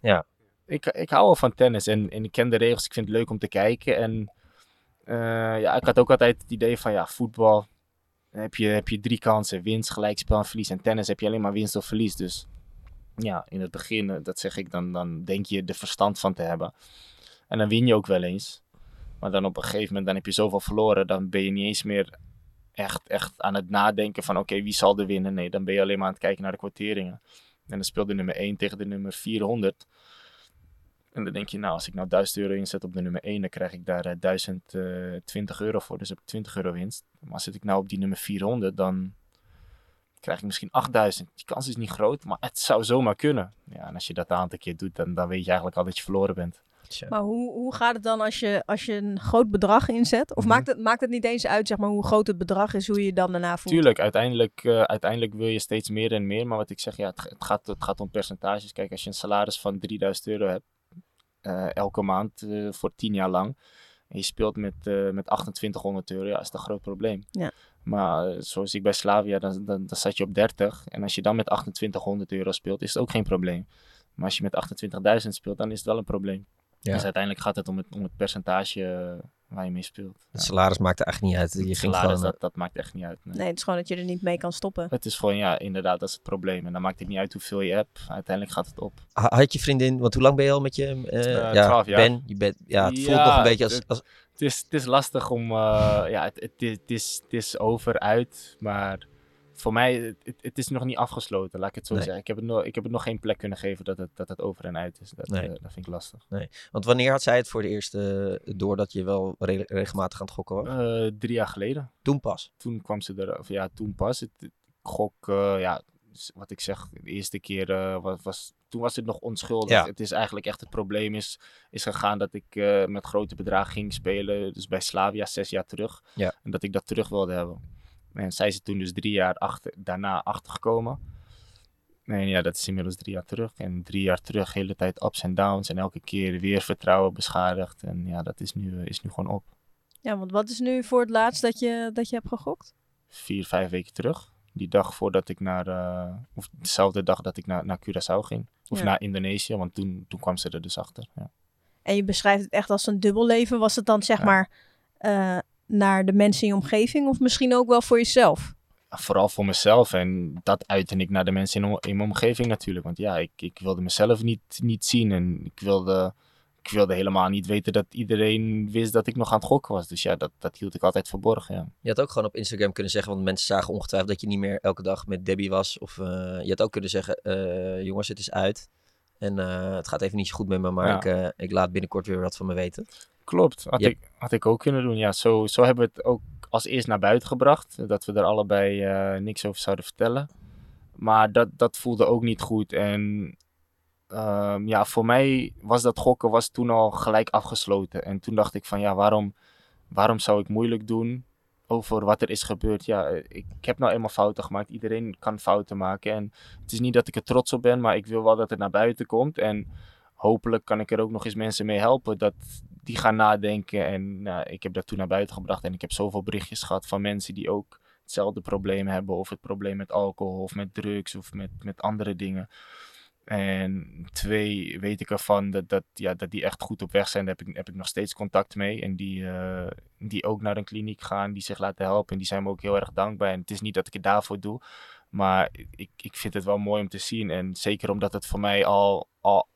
Ja. Ik, ik hou wel van tennis en, en ik ken de regels. Ik vind het leuk om te kijken. En eh, ja, ik had ook altijd het idee van ja, voetbal heb je, heb je drie kansen. Winst, gelijkspel en verlies. En tennis heb je alleen maar winst of verlies. Dus ja, in het begin, eh, dat zeg ik, dan, dan denk je er verstand van te hebben. En dan win je ook wel eens. Maar dan op een gegeven moment dan heb je zoveel verloren. Dan ben je niet eens meer echt, echt aan het nadenken van oké, wie zal er winnen? Nee, dan ben je alleen maar aan het kijken naar de kwarteringen. En dan speelt de nummer 1 tegen de nummer 400. En dan denk je, nou, als ik nou 1000 euro inzet op de nummer 1, dan krijg ik daar eh, 1020 euro voor. Dus heb ik 20 euro winst. Maar zit ik nou op die nummer 400, dan krijg ik misschien 8000. Die kans is niet groot, maar het zou zomaar kunnen. Ja, en als je dat een aantal keer doet, dan, dan weet je eigenlijk al dat je verloren bent. Maar hoe, hoe gaat het dan als je, als je een groot bedrag inzet? Of Mhm. maakt, het, maakt het niet eens uit zeg maar, hoe groot het bedrag is, hoe je je dan daarna voelt? Tuurlijk, uiteindelijk, eh, uiteindelijk wil je steeds meer en meer. Maar wat ik zeg, ja, het, het, gaat, het gaat om percentages. Kijk, als je een salaris van 3000 euro hebt, eh, elke maand eh, voor 10 jaar lang. En je speelt met, met 2800 euro, ja, is dat een groot probleem. Ja. Maar zoals ik bij Slavia, dan, dan, dan zat je op 30. En als je dan met 2800 euro speelt, is het ook geen probleem. Maar als je met 28.000 speelt, dan is het wel een probleem. Ja. Dus uiteindelijk gaat het om het, om het percentage eh, waar je mee speelt. Het salaris maakte eigenlijk niet uit. Je ging Salaris, gewoon... eh, dat, dat maakt echt niet uit. nee. Nee, het is gewoon dat je er niet mee kan stoppen. Het is gewoon, ja, inderdaad, dat is het probleem. En dan maakt het niet uit hoeveel je hebt. Uiteindelijk gaat het op. Ha- Had je vriendin, want hoe lang ben je al met je? eh, Eh, ja, 12 jaar. Ben, je bent, ja, het voelt nog een beetje als, het- als Het is, het is lastig om, eh, ja, het, het, is, het, is, het is over, uit. Maar voor mij, het, het- is nog niet afgesloten, laat ik het zo Nee. zeggen. Ik heb, het nog, ik heb het nog geen plek kunnen geven dat het, dat het over en uit is. Dat, Nee. eh, dat vind ik lastig. Want wanneer had zij het voor de eerste eh, door dat je wel re- regelmatig aan het gokken was? Eh, drie jaar geleden. Toen pas. toen kwam ze er, of ja, toen pas. Het, het gok, eh, ja, wat ik zeg, de eerste keer eh, was, was, toen was het nog onschuldig. Ja. Het is eigenlijk echt het probleem is, is gegaan dat ik eh, met grote bedragen ging spelen. Dus bij Slavia zes jaar terug. Ja. En dat ik dat terug wilde hebben. En zij is er toen dus drie jaar achter, daarna achtergekomen. En ja, dat is inmiddels drie jaar terug. En drie jaar terug, hele tijd ups en downs. En elke keer weer vertrouwen beschadigd. En ja, dat is nu, eh, is nu gewoon op. Ja, want wat is nu voor het laatst dat je, dat je hebt gegokt? vier, vijf weken terug. Die dag voordat ik naar, eh, of dezelfde dag dat ik naar, naar Curaçao ging. Of Ja. naar Indonesië, want toen, toen kwam ze er dus achter. Ja. En je beschrijft het echt als een dubbel leven. Was het dan zeg Ja. maar eh, naar de mensen in je omgeving of misschien ook wel voor jezelf? Vooral voor mezelf en dat uitte ik naar de mensen in, mijn omgeving natuurlijk. Want ja, ik, ik wilde mezelf niet, niet zien en ik wilde, ik wilde helemaal niet weten dat iedereen wist dat ik nog aan het gokken was. Dus ja, dat, dat hield ik altijd verborgen. Ja. Je had ook gewoon op Instagram kunnen zeggen, want mensen zagen ongetwijfeld dat je niet meer elke dag met Debbie was. Of eh, je had ook kunnen zeggen, eh, jongens, het is uit. En eh, het gaat even niet zo goed met me, maar Ja. ik, ik laat binnenkort weer wat van me weten. Klopt, had, ik, had ik ook kunnen doen. Ja, zo, zo hebben we het ook als eerst naar buiten gebracht. Dat we er allebei eh, niks over zouden vertellen. Maar dat, dat voelde ook niet goed. En ehm, ja, voor mij was dat gokken was toen al gelijk afgesloten. En toen dacht ik van ja, waarom, waarom zou ik moeilijk doen over wat er is gebeurd? Ja, eh, ik, ik heb nou eenmaal fouten gemaakt. Iedereen kan fouten maken. En het is niet dat ik er trots op ben, maar ik wil wel dat het naar buiten komt. En hopelijk kan ik er ook nog eens mensen mee helpen dat die gaan nadenken. En nou, ik heb dat toen naar buiten gebracht en ik heb zoveel berichtjes gehad van mensen die ook hetzelfde probleem hebben. Of het probleem met alcohol of met drugs of met, met andere dingen. En twee weet ik ervan dat, dat, ja, dat die echt goed op weg zijn. Daar heb ik, heb ik nog steeds contact mee. En die, eh, die ook naar een kliniek gaan, die zich laten helpen. En die zijn me ook heel erg dankbaar. En het is niet dat ik het daarvoor doe. Maar ik, ik vind het wel mooi om te zien. En zeker omdat het voor mij al, al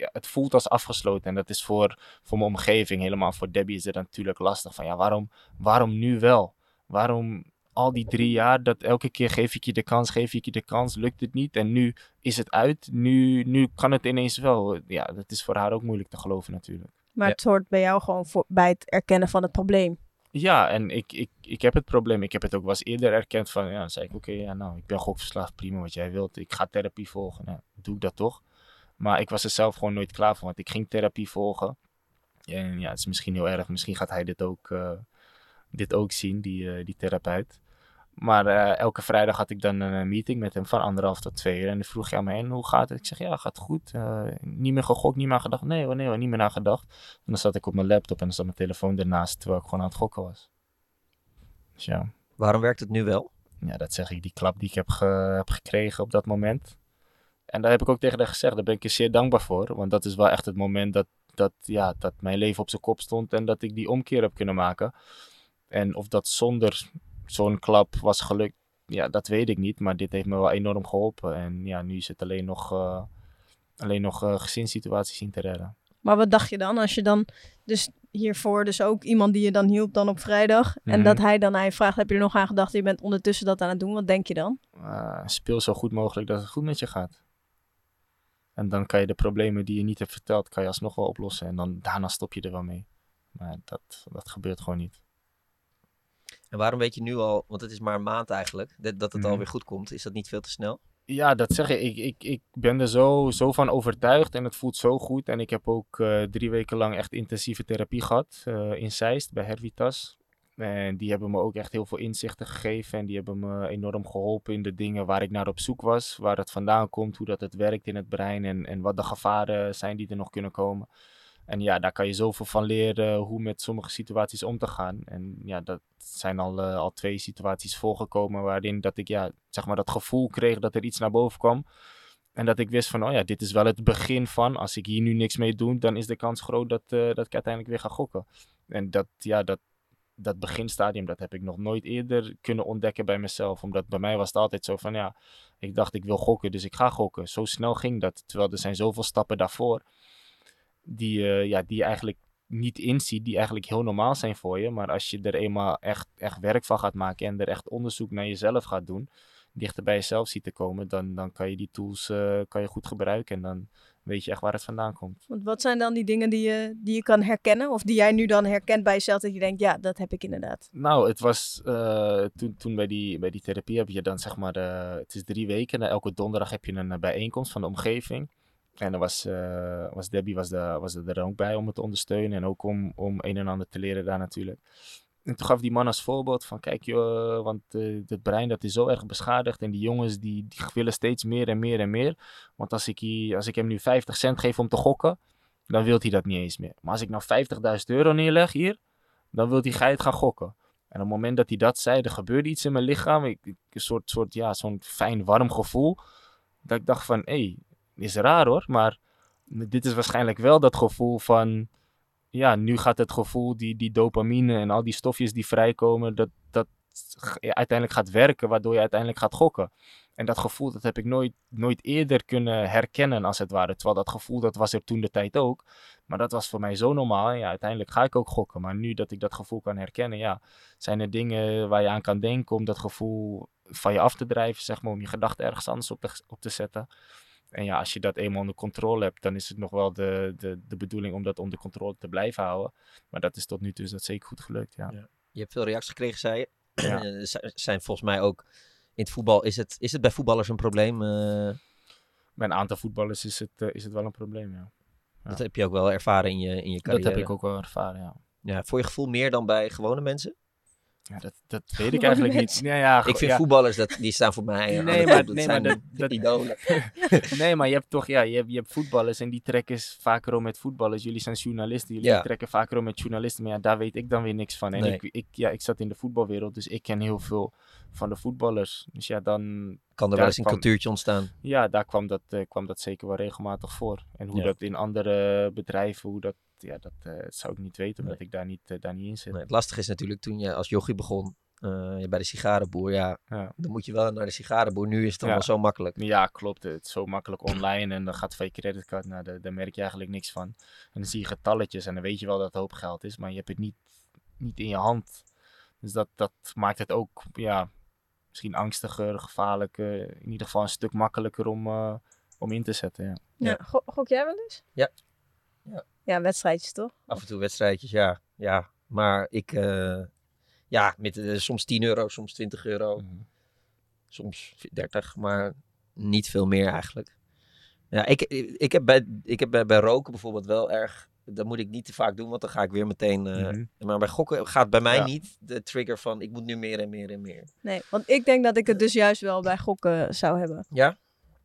ja, het voelt als afgesloten. En dat is voor, voor mijn omgeving, helemaal voor Debbie is het natuurlijk lastig. Van ja, waarom, waarom nu wel? Waarom al die drie jaar, dat elke keer geef ik je de kans, geef ik je de kans, lukt het niet. En nu is het uit, nu, nu kan het ineens wel. Ja, dat is voor haar ook moeilijk te geloven natuurlijk. Maar Ja. het hoort bij jou gewoon voor, bij het erkennen van het probleem. Ja, en ik, ik, ik heb het probleem. Ik heb het ook wel eens eerder erkend van, ja, dan zei ik, oké, ja, nou, ik ben gokverslaafd, prima wat jij wilt. Ik ga therapie volgen. Nou, doe ik dat toch? Maar ik was er zelf gewoon nooit klaar voor, want ik ging therapie volgen. En ja, het is misschien heel erg. Misschien gaat hij dit ook, eh, dit ook zien, die, eh, die therapeut. Maar eh, elke vrijdag had ik dan een meeting met hem van anderhalf tot twee uur. En dan vroeg hij aan me, en hoe gaat het? Ik zeg, ja, gaat goed. Niet meer gegokt, niet meer aan gedacht. Nee hoor, nee hoor, niet meer aan gedacht. En dan zat ik op mijn laptop en dan zat mijn telefoon ernaast, terwijl ik gewoon aan het gokken was. Dus ja, Waarom werkt het nu wel? ja, dat zeg ik, die klap die ik heb, ge- heb gekregen op dat moment. En daar heb ik ook tegen haar gezegd, daar ben ik je zeer dankbaar voor. Want dat is wel echt het moment dat, dat, ja, dat mijn leven op zijn kop stond en dat ik die omkeer heb kunnen maken. En of dat zonder zo'n klap was gelukt, ja, dat weet ik niet. Maar dit heeft me wel enorm geholpen. En ja, nu is het alleen nog, eh, alleen nog eh, gezinssituaties zien te redden. Maar wat dacht je dan als je dan dus hiervoor dus ook iemand die je dan hielp dan op vrijdag en Mhm. dat hij dan aan je vraagt heb je er nog aan gedacht je bent ondertussen dat aan het doen wat denk je dan? Eh, speel zo goed mogelijk dat het goed met je gaat. En dan kan je de problemen die je niet hebt verteld, kan je alsnog wel oplossen. En dan daarna stop je er wel mee. Maar dat, dat gebeurt gewoon niet. En waarom weet je nu al, want het is maar een maand eigenlijk, dat, dat het Mhm. alweer goed komt. Is dat niet veel te snel? Ja, dat zeg ik. Ik, ik, ik ben er zo, zo van overtuigd en het voelt zo goed. En ik heb ook eh, drie weken lang echt intensieve therapie gehad eh, in Zeist bij Hervitas. En die hebben me ook echt heel veel inzichten gegeven. En die hebben me enorm geholpen in de dingen waar ik naar op zoek was. Waar het vandaan komt, hoe dat het werkt in het brein en, en wat de gevaren zijn die er nog kunnen komen. En ja, daar kan je zoveel van leren hoe met sommige situaties om te gaan. En ja, dat zijn al, eh, al twee situaties voorgekomen waarin dat ik ja, zeg maar dat gevoel kreeg dat er iets naar boven kwam. En dat ik wist van, oh ja, dit is wel het begin van, als ik hier nu niks mee doe, dan is de kans groot dat, eh, dat ik uiteindelijk weer ga gokken. En dat, ja, dat, dat beginstadium, dat heb ik nog nooit eerder kunnen ontdekken bij mezelf. Omdat bij mij was het altijd zo van, ja, ik dacht ik wil gokken, dus ik ga gokken. Zo snel ging dat, terwijl er zijn zoveel stappen daarvoor die, eh, ja, die je eigenlijk niet inziet, die eigenlijk heel normaal zijn voor je. Maar als je er eenmaal echt, echt werk van gaat maken en er echt onderzoek naar jezelf gaat doen, dichter bij jezelf ziet te komen, dan, dan kan je die tools eh, kan je goed gebruiken en dan weet je echt waar het vandaan komt. Want wat zijn dan die dingen die je, die je kan herkennen of die jij nu dan herkent bij jezelf dat je denkt ja dat heb ik inderdaad. Nou, het was eh, toen, toen bij, die, bij die therapie heb je dan zeg maar, eh, het is drie weken. En elke donderdag heb je een bijeenkomst van de omgeving. En dan was, was Debbie was, de, was er ook bij om het te ondersteunen. En ook om, om een en ander te leren daar natuurlijk. En toen gaf die man als voorbeeld van, kijk joh, want eh, het brein dat is zo erg beschadigd. En die jongens die, die willen steeds meer en meer en meer. Want als ik, hier, als ik hem nu 50 cent geef om te gokken, dan wil hij dat niet eens meer. Maar als ik nou 50.000 euro neerleg hier, dan wil hij geit gaan gokken. En op het moment dat hij dat zei, er gebeurde iets in mijn lichaam. Ik, ik- een soort, soort ja, zo'n fijn warm gevoel. Dat ik dacht van, hé, hey, is raar hoor. Maar dit is waarschijnlijk wel dat gevoel van, ja, nu gaat het gevoel, die, die dopamine en al die stofjes die vrijkomen, dat, dat uiteindelijk gaat werken, waardoor je uiteindelijk gaat gokken. En dat gevoel, dat heb ik nooit, nooit eerder kunnen herkennen, als het ware. Terwijl dat gevoel, dat was er toen de tijd ook. Maar dat was voor mij zo normaal. Ja, uiteindelijk ga ik ook gokken. Maar nu dat ik dat gevoel kan herkennen, ja, zijn er dingen waar je aan kan denken om dat gevoel van je af te drijven, zeg maar, om je gedachten ergens anders op te, op te zetten. En ja, als je dat eenmaal onder controle hebt, dan is het nog wel de, de, de bedoeling om dat onder controle te blijven houden. Maar dat is tot nu toe is dat zeker goed gelukt, ja. Ja. Je hebt veel reacties gekregen, zei je. Ja. Eh, zijn volgens mij ook in het voetbal. Is het, is het bij voetballers een probleem? Eh, Bij een aantal voetballers is het, eh, is het wel een probleem, ja. Ja. Dat heb je ook wel ervaren in je, in je Dat carrière. heb ik ook wel ervaren, ja. Ja, voor je gevoel meer dan bij gewone mensen? Ja, dat, dat weet ik eigenlijk niet. Ja, ja, Ik vind ja. voetballers, dat, die staan voor mij. Nee, de maar- top. Dat nee, maar zijn dat- dat- idolen. Nee, maar je hebt toch, ja, je hebt, je hebt voetballers en die trekken vaker om met voetballers. Jullie zijn journalisten, jullie Ja. trekken vaker om met journalisten. Maar ja, daar weet ik dan weer niks van. En Nee. ik, ik, ja, ik zat in de voetbalwereld, dus ik ken heel veel van de voetballers. Dus ja, dan, Kan er wel eens een kwam- cultuurtje ontstaan. ja, daar kwam dat, eh, kwam dat zeker wel regelmatig voor. En hoe Ja. dat in andere bedrijven, hoe dat, ja, dat eh, zou ik niet weten, omdat Nee. ik daar niet, eh, daar niet in zit. Nee, het lastige is natuurlijk toen je als jochie begon eh, bij de sigarenboer. Ja, Ja. dan moet je wel naar de sigarenboer. Nu is het allemaal Ja. zo makkelijk. Ja, klopt. Het is zo makkelijk online en dan gaat van je creditcard. Nou, daar, daar merk je eigenlijk niks van. En dan zie je getalletjes en dan weet je wel dat het hoop geld is, maar je hebt het niet, niet in je hand. Dus dat, dat maakt het ook, ja, misschien angstiger, gevaarlijker. In ieder geval een stuk makkelijker om, eh, om in te zetten. Ja. Ja. go- gok jij wel eens? Ja. Ja. Wedstrijdjes toch? Af en toe wedstrijdjes, ja. ja. Maar ik, eh, ja, met eh, soms 10 euro, soms 20 euro, Mhm. soms 30, maar niet veel meer eigenlijk. Ja, ik, ik heb, bij, ik heb bij, bij roken bijvoorbeeld wel erg, dat moet ik niet te vaak doen, want dan ga ik weer meteen, eh, Mhm. maar bij gokken gaat bij mij Ja. niet de trigger van ik moet nu meer en meer en meer. Nee, want ik denk dat ik het dus juist wel bij gokken zou hebben. Ja?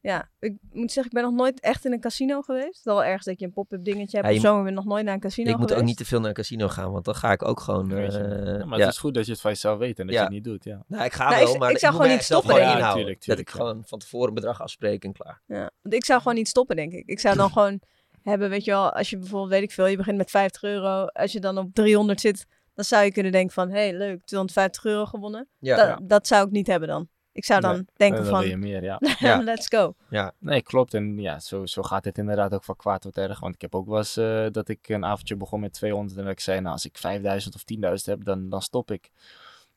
Ja, ik moet zeggen, ik ben nog nooit echt in een casino geweest. Wel ergens dat je een pop-up dingetje hebt Ja, of zo, maar ik ben nog nooit naar een casino ik moet geweest. ook niet te veel naar een casino gaan, want dan ga ik ook gewoon, eh, Ja, maar ja. het is goed dat je het van jezelf weet en dat Ja. je het niet doet. Ja. Nou, ik ga Nou, wel, ik- maar ik zou moet gewoon niet stoppen, gewoon denk ik. inhouden. Ja, tuurlijk, dat ik gewoon van tevoren een bedrag afspreek en klaar. Ja, want ik zou gewoon niet stoppen, denk ik. Ik zou dan gewoon hebben, weet je wel, als je bijvoorbeeld, weet ik veel, je begint met 50 euro. Als je dan op 300 zit, dan zou je kunnen denken van, hé, hey, leuk, 250 euro gewonnen. Ja, Da- Ja. Dat zou ik niet hebben dan. Ik zou dan Nee, denken En dan wil je van, meer, ja. Ja. let's go. Nee, klopt. En ja, zo, zo gaat het inderdaad ook van kwaad tot erg. Want ik heb ook wel eens eh, dat ik een avondje begon met 200 en dat ik zei, nou, als ik 5000 of 10.000 heb, dan, dan stop ik.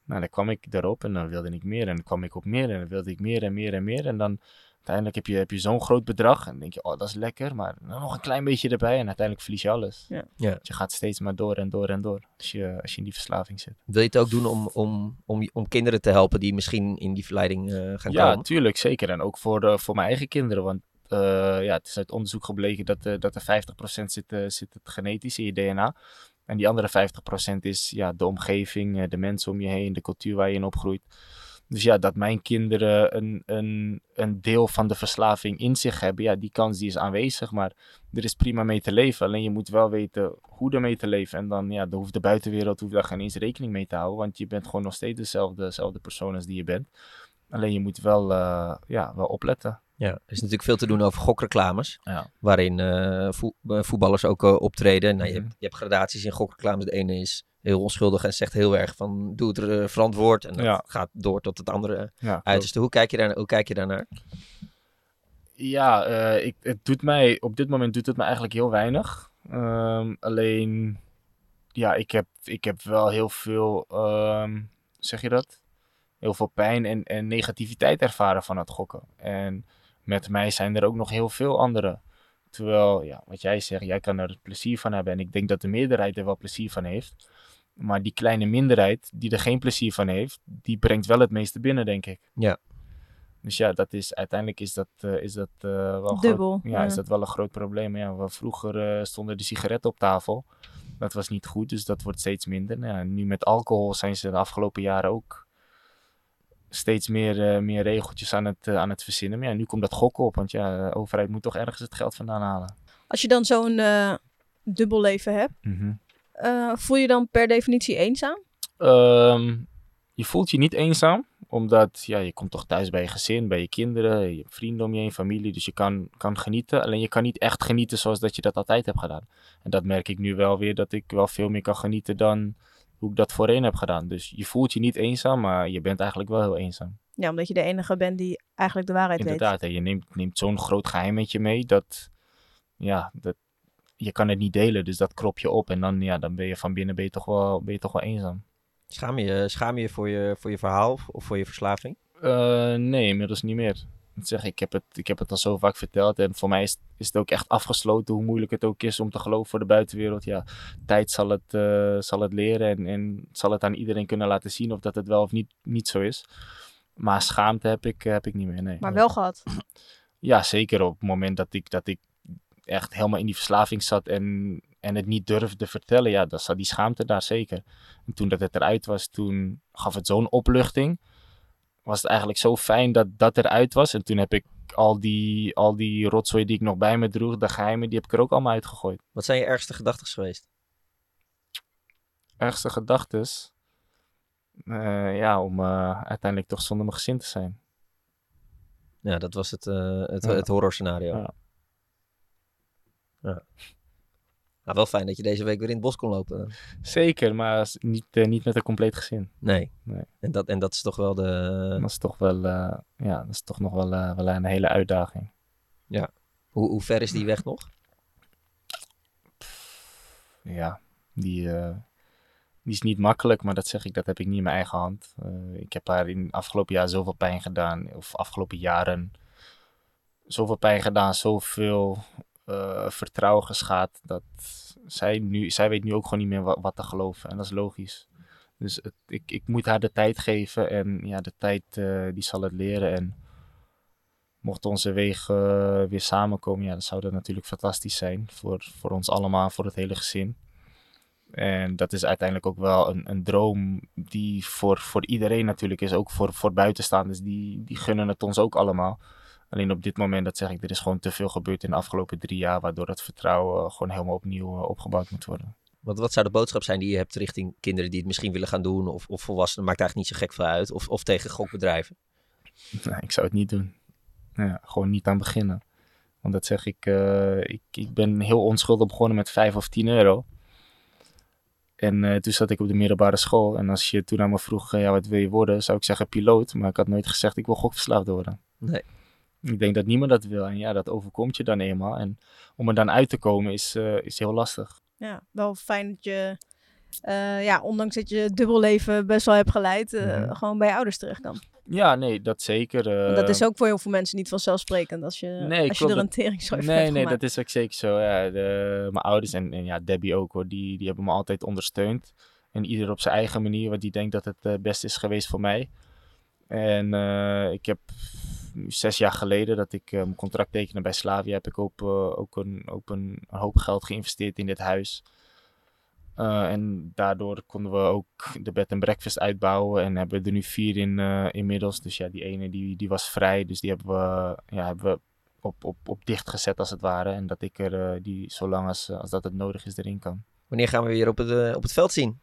Nou, dan kwam ik erop en dan wilde ik meer en dan kwam ik op meer en dan wilde ik meer en meer en meer. En dan uiteindelijk heb je, heb je zo'n groot bedrag en dan denk je, oh, dat is lekker, maar nog een klein beetje erbij en uiteindelijk verlies je alles. Ja. Ja. Je gaat steeds maar door en door en door als je, als je in die verslaving zit. Wil je het ook doen om, om, om, om kinderen te helpen die misschien in die verleiding eh, gaan Ja, komen? tuurlijk, zeker. En ook voor, de, voor mijn eigen kinderen. Want eh, ja, het is uit onderzoek gebleken dat, eh, dat er 50% zit, zit het genetisch in je DNA. En die andere 50% is ja, de omgeving, de mensen om je heen, de cultuur waar je in opgroeit. Dus ja, dat mijn kinderen een, een, een deel van de verslaving in zich hebben, ja, die kans die is aanwezig. Maar er is prima mee te leven. Alleen je moet wel weten hoe ermee te leven. En dan, ja, dan hoeft de buitenwereld hoeft daar geen eens rekening mee te houden. Want je bent gewoon nog steeds dezelfde, dezelfde persoon als die je bent. Alleen je moet wel, eh, ja, wel opletten. Ja, er is natuurlijk veel te doen over gokreclames. Ja. Waarin eh, eh, voetballers ook optreden. Nou, je, Mhm. hebt, je hebt gradaties in gokreclames. De ene is heel onschuldig en zegt heel erg van doe het eh, verantwoord. En dat Ja. gaat door tot het andere Ja, uiterste. Hoe kijk je, daar, hoe kijk je daarnaar? Ja, eh, ik, het doet mij, op dit moment doet het me eigenlijk heel weinig. Ehm, alleen, ja, ik heb, ik heb wel heel veel, ehm, zeg je dat? Heel veel pijn en, en negativiteit ervaren van het gokken. En met mij zijn er ook nog heel veel anderen. Terwijl, ja, wat jij zegt, jij kan er plezier van hebben. En ik denk dat de meerderheid er wel plezier van heeft. Maar die kleine minderheid die er geen plezier van heeft, die brengt wel het meeste binnen, denk ik. Ja. Dus ja, dat is, uiteindelijk is dat, eh, is dat eh, wel een Dubbel, Groot, ja, ja. is dat wel een groot probleem. Ja, we vroeger eh, stonden de sigaretten op tafel. Dat was niet goed, dus dat wordt steeds minder. Nou Ja, nu met alcohol zijn ze de afgelopen jaren ook steeds meer, eh, meer regeltjes aan het, aan het verzinnen. Maar ja, nu komt dat gokken op, want ja, de overheid moet toch ergens het geld vandaan halen. Als je dan zo'n eh dubbel leven hebt, eh, voel je dan per definitie eenzaam? Ehm, je voelt je niet eenzaam, omdat ja, je komt toch thuis bij je gezin, bij je kinderen, je hebt vrienden om je heen, familie, dus je kan, kan genieten. Alleen je kan niet echt genieten zoals dat je dat altijd hebt gedaan. En dat merk ik nu wel weer, dat ik wel veel meer kan genieten dan hoe ik dat voorheen heb gedaan. Dus je voelt je niet eenzaam, maar je bent eigenlijk wel heel eenzaam. Ja, omdat je de enige bent die eigenlijk de waarheid weet. Inderdaad, je neemt, neemt zo'n groot geheim met je mee dat, ja, dat, je kan het niet delen, dus dat krop je op en dan, ja, dan ben je van binnen ben je toch wel, ben je toch wel eenzaam. Schaam je schaam je, voor je voor je verhaal of- voor je verslaving? Eh, nee, inmiddels niet meer. Ik zeg, ik heb, het, ik heb het al zo vaak verteld en voor mij is, is het ook echt afgesloten hoe moeilijk het ook is om te geloven voor de buitenwereld. Ja, tijd zal het, eh, zal het leren en, en zal het aan iedereen kunnen laten zien of dat het wel of niet, niet zo is. Maar schaamte heb ik, heb ik niet meer, nee. Maar wel gehad. Ja, zeker op het moment dat ik, dat ik echt helemaal in die verslaving zat en, en het niet durfde vertellen, ja, dan zat die schaamte daar zeker. En toen dat het eruit was, toen gaf het zo'n opluchting. Was het eigenlijk zo fijn dat dat eruit was. En toen heb ik al die, al die rotzooi die ik nog bij me droeg, de geheimen, die heb ik er ook allemaal uitgegooid. Wat zijn je ergste gedachten geweest? Ergste gedachtes, eh, ja, om eh, uiteindelijk toch zonder mijn gezin te zijn. Ja, dat was het, eh het, Ja. het horrorscenario. Ja. Ja. Nou, wel fijn dat je deze week weer in het bos kon lopen. Zeker, maar niet, eh, niet met een compleet gezin. Nee. Nee. En, dat, en dat is toch wel de... Dat is toch wel, eh, ja, dat is toch nog wel, eh, wel een hele uitdaging. Hoe, hoe ver is die weg nog? ja, die, die is niet makkelijk, maar dat zeg ik, dat heb ik niet in mijn eigen hand. Ik heb haar in het afgelopen jaar zoveel pijn gedaan, of afgelopen jaren zoveel pijn gedaan, zoveel eh, vertrouwen geschaad, dat zij, nu, zij weet nu ook gewoon niet meer wat, te geloven. En dat is logisch. Dus het, ik, ik moet haar de tijd geven en ja, de tijd eh, die zal het leren. En mocht onze wegen eh, weer samenkomen, ja, dan zou dat natuurlijk fantastisch zijn voor, voor ons allemaal, voor het hele gezin. En dat is uiteindelijk ook wel een, een droom die voor, voor iedereen natuurlijk is. Ook voor, voor buitenstaanders, die, die gunnen het ons ook allemaal. Alleen op dit moment, dat zeg ik, er is gewoon te veel gebeurd in de afgelopen drie jaar, waardoor het vertrouwen eh, gewoon helemaal opnieuw eh, opgebouwd moet worden. Wat, wat zou de boodschap zijn die je hebt richting kinderen die het misschien willen gaan doen? Of, of volwassenen, maakt eigenlijk niet zo gek veel uit. Of, of tegen gokbedrijven. Nee, ik zou het niet doen. Ja, gewoon niet aan beginnen. Want dat zeg ik, eh, ik, ik ben heel onschuldig begonnen met 5 of 10 euro. En toen zat ik op de middelbare school. En als je toen aan me vroeg, ja, wat wil je worden? Zou ik zeggen piloot. Maar ik had nooit gezegd, ik wil gokverslaafd worden. Nee. Ik denk dat niemand dat wil. En ja, dat overkomt je dan eenmaal. En om er dan uit te komen is, eh, is heel lastig. Ja, wel fijn dat je, eh, ja, ondanks dat je dubbel leven best wel hebt geleid, eh, Mhm. gewoon bij je ouders terecht kan. Ja, nee, dat zeker. Want dat is ook voor heel veel mensen niet vanzelfsprekend als je, Nee, als je er een tering zo Nee, nee, dat is ook zeker zo. Ja, de, mijn ouders en, en ja, Debbie ook hoor, die, die hebben me altijd ondersteund. En ieder op zijn eigen manier, wat die denkt dat het het beste is geweest voor mij. En ik heb zes jaar geleden dat ik eh, mijn contract tekende bij Slavia, heb ik ook, eh, ook, een, ook een hoop geld geïnvesteerd in dit huis. Eh, en daardoor konden we ook de bed en breakfast uitbouwen en hebben we er nu vier in inmiddels. Dus ja, die ene die, die was vrij, dus die hebben we, ja, hebben we op, op, op dicht gezet als het ware. En dat ik er die zolang als, als dat het nodig is erin kan. Wanneer gaan we weer op het, op het veld zien?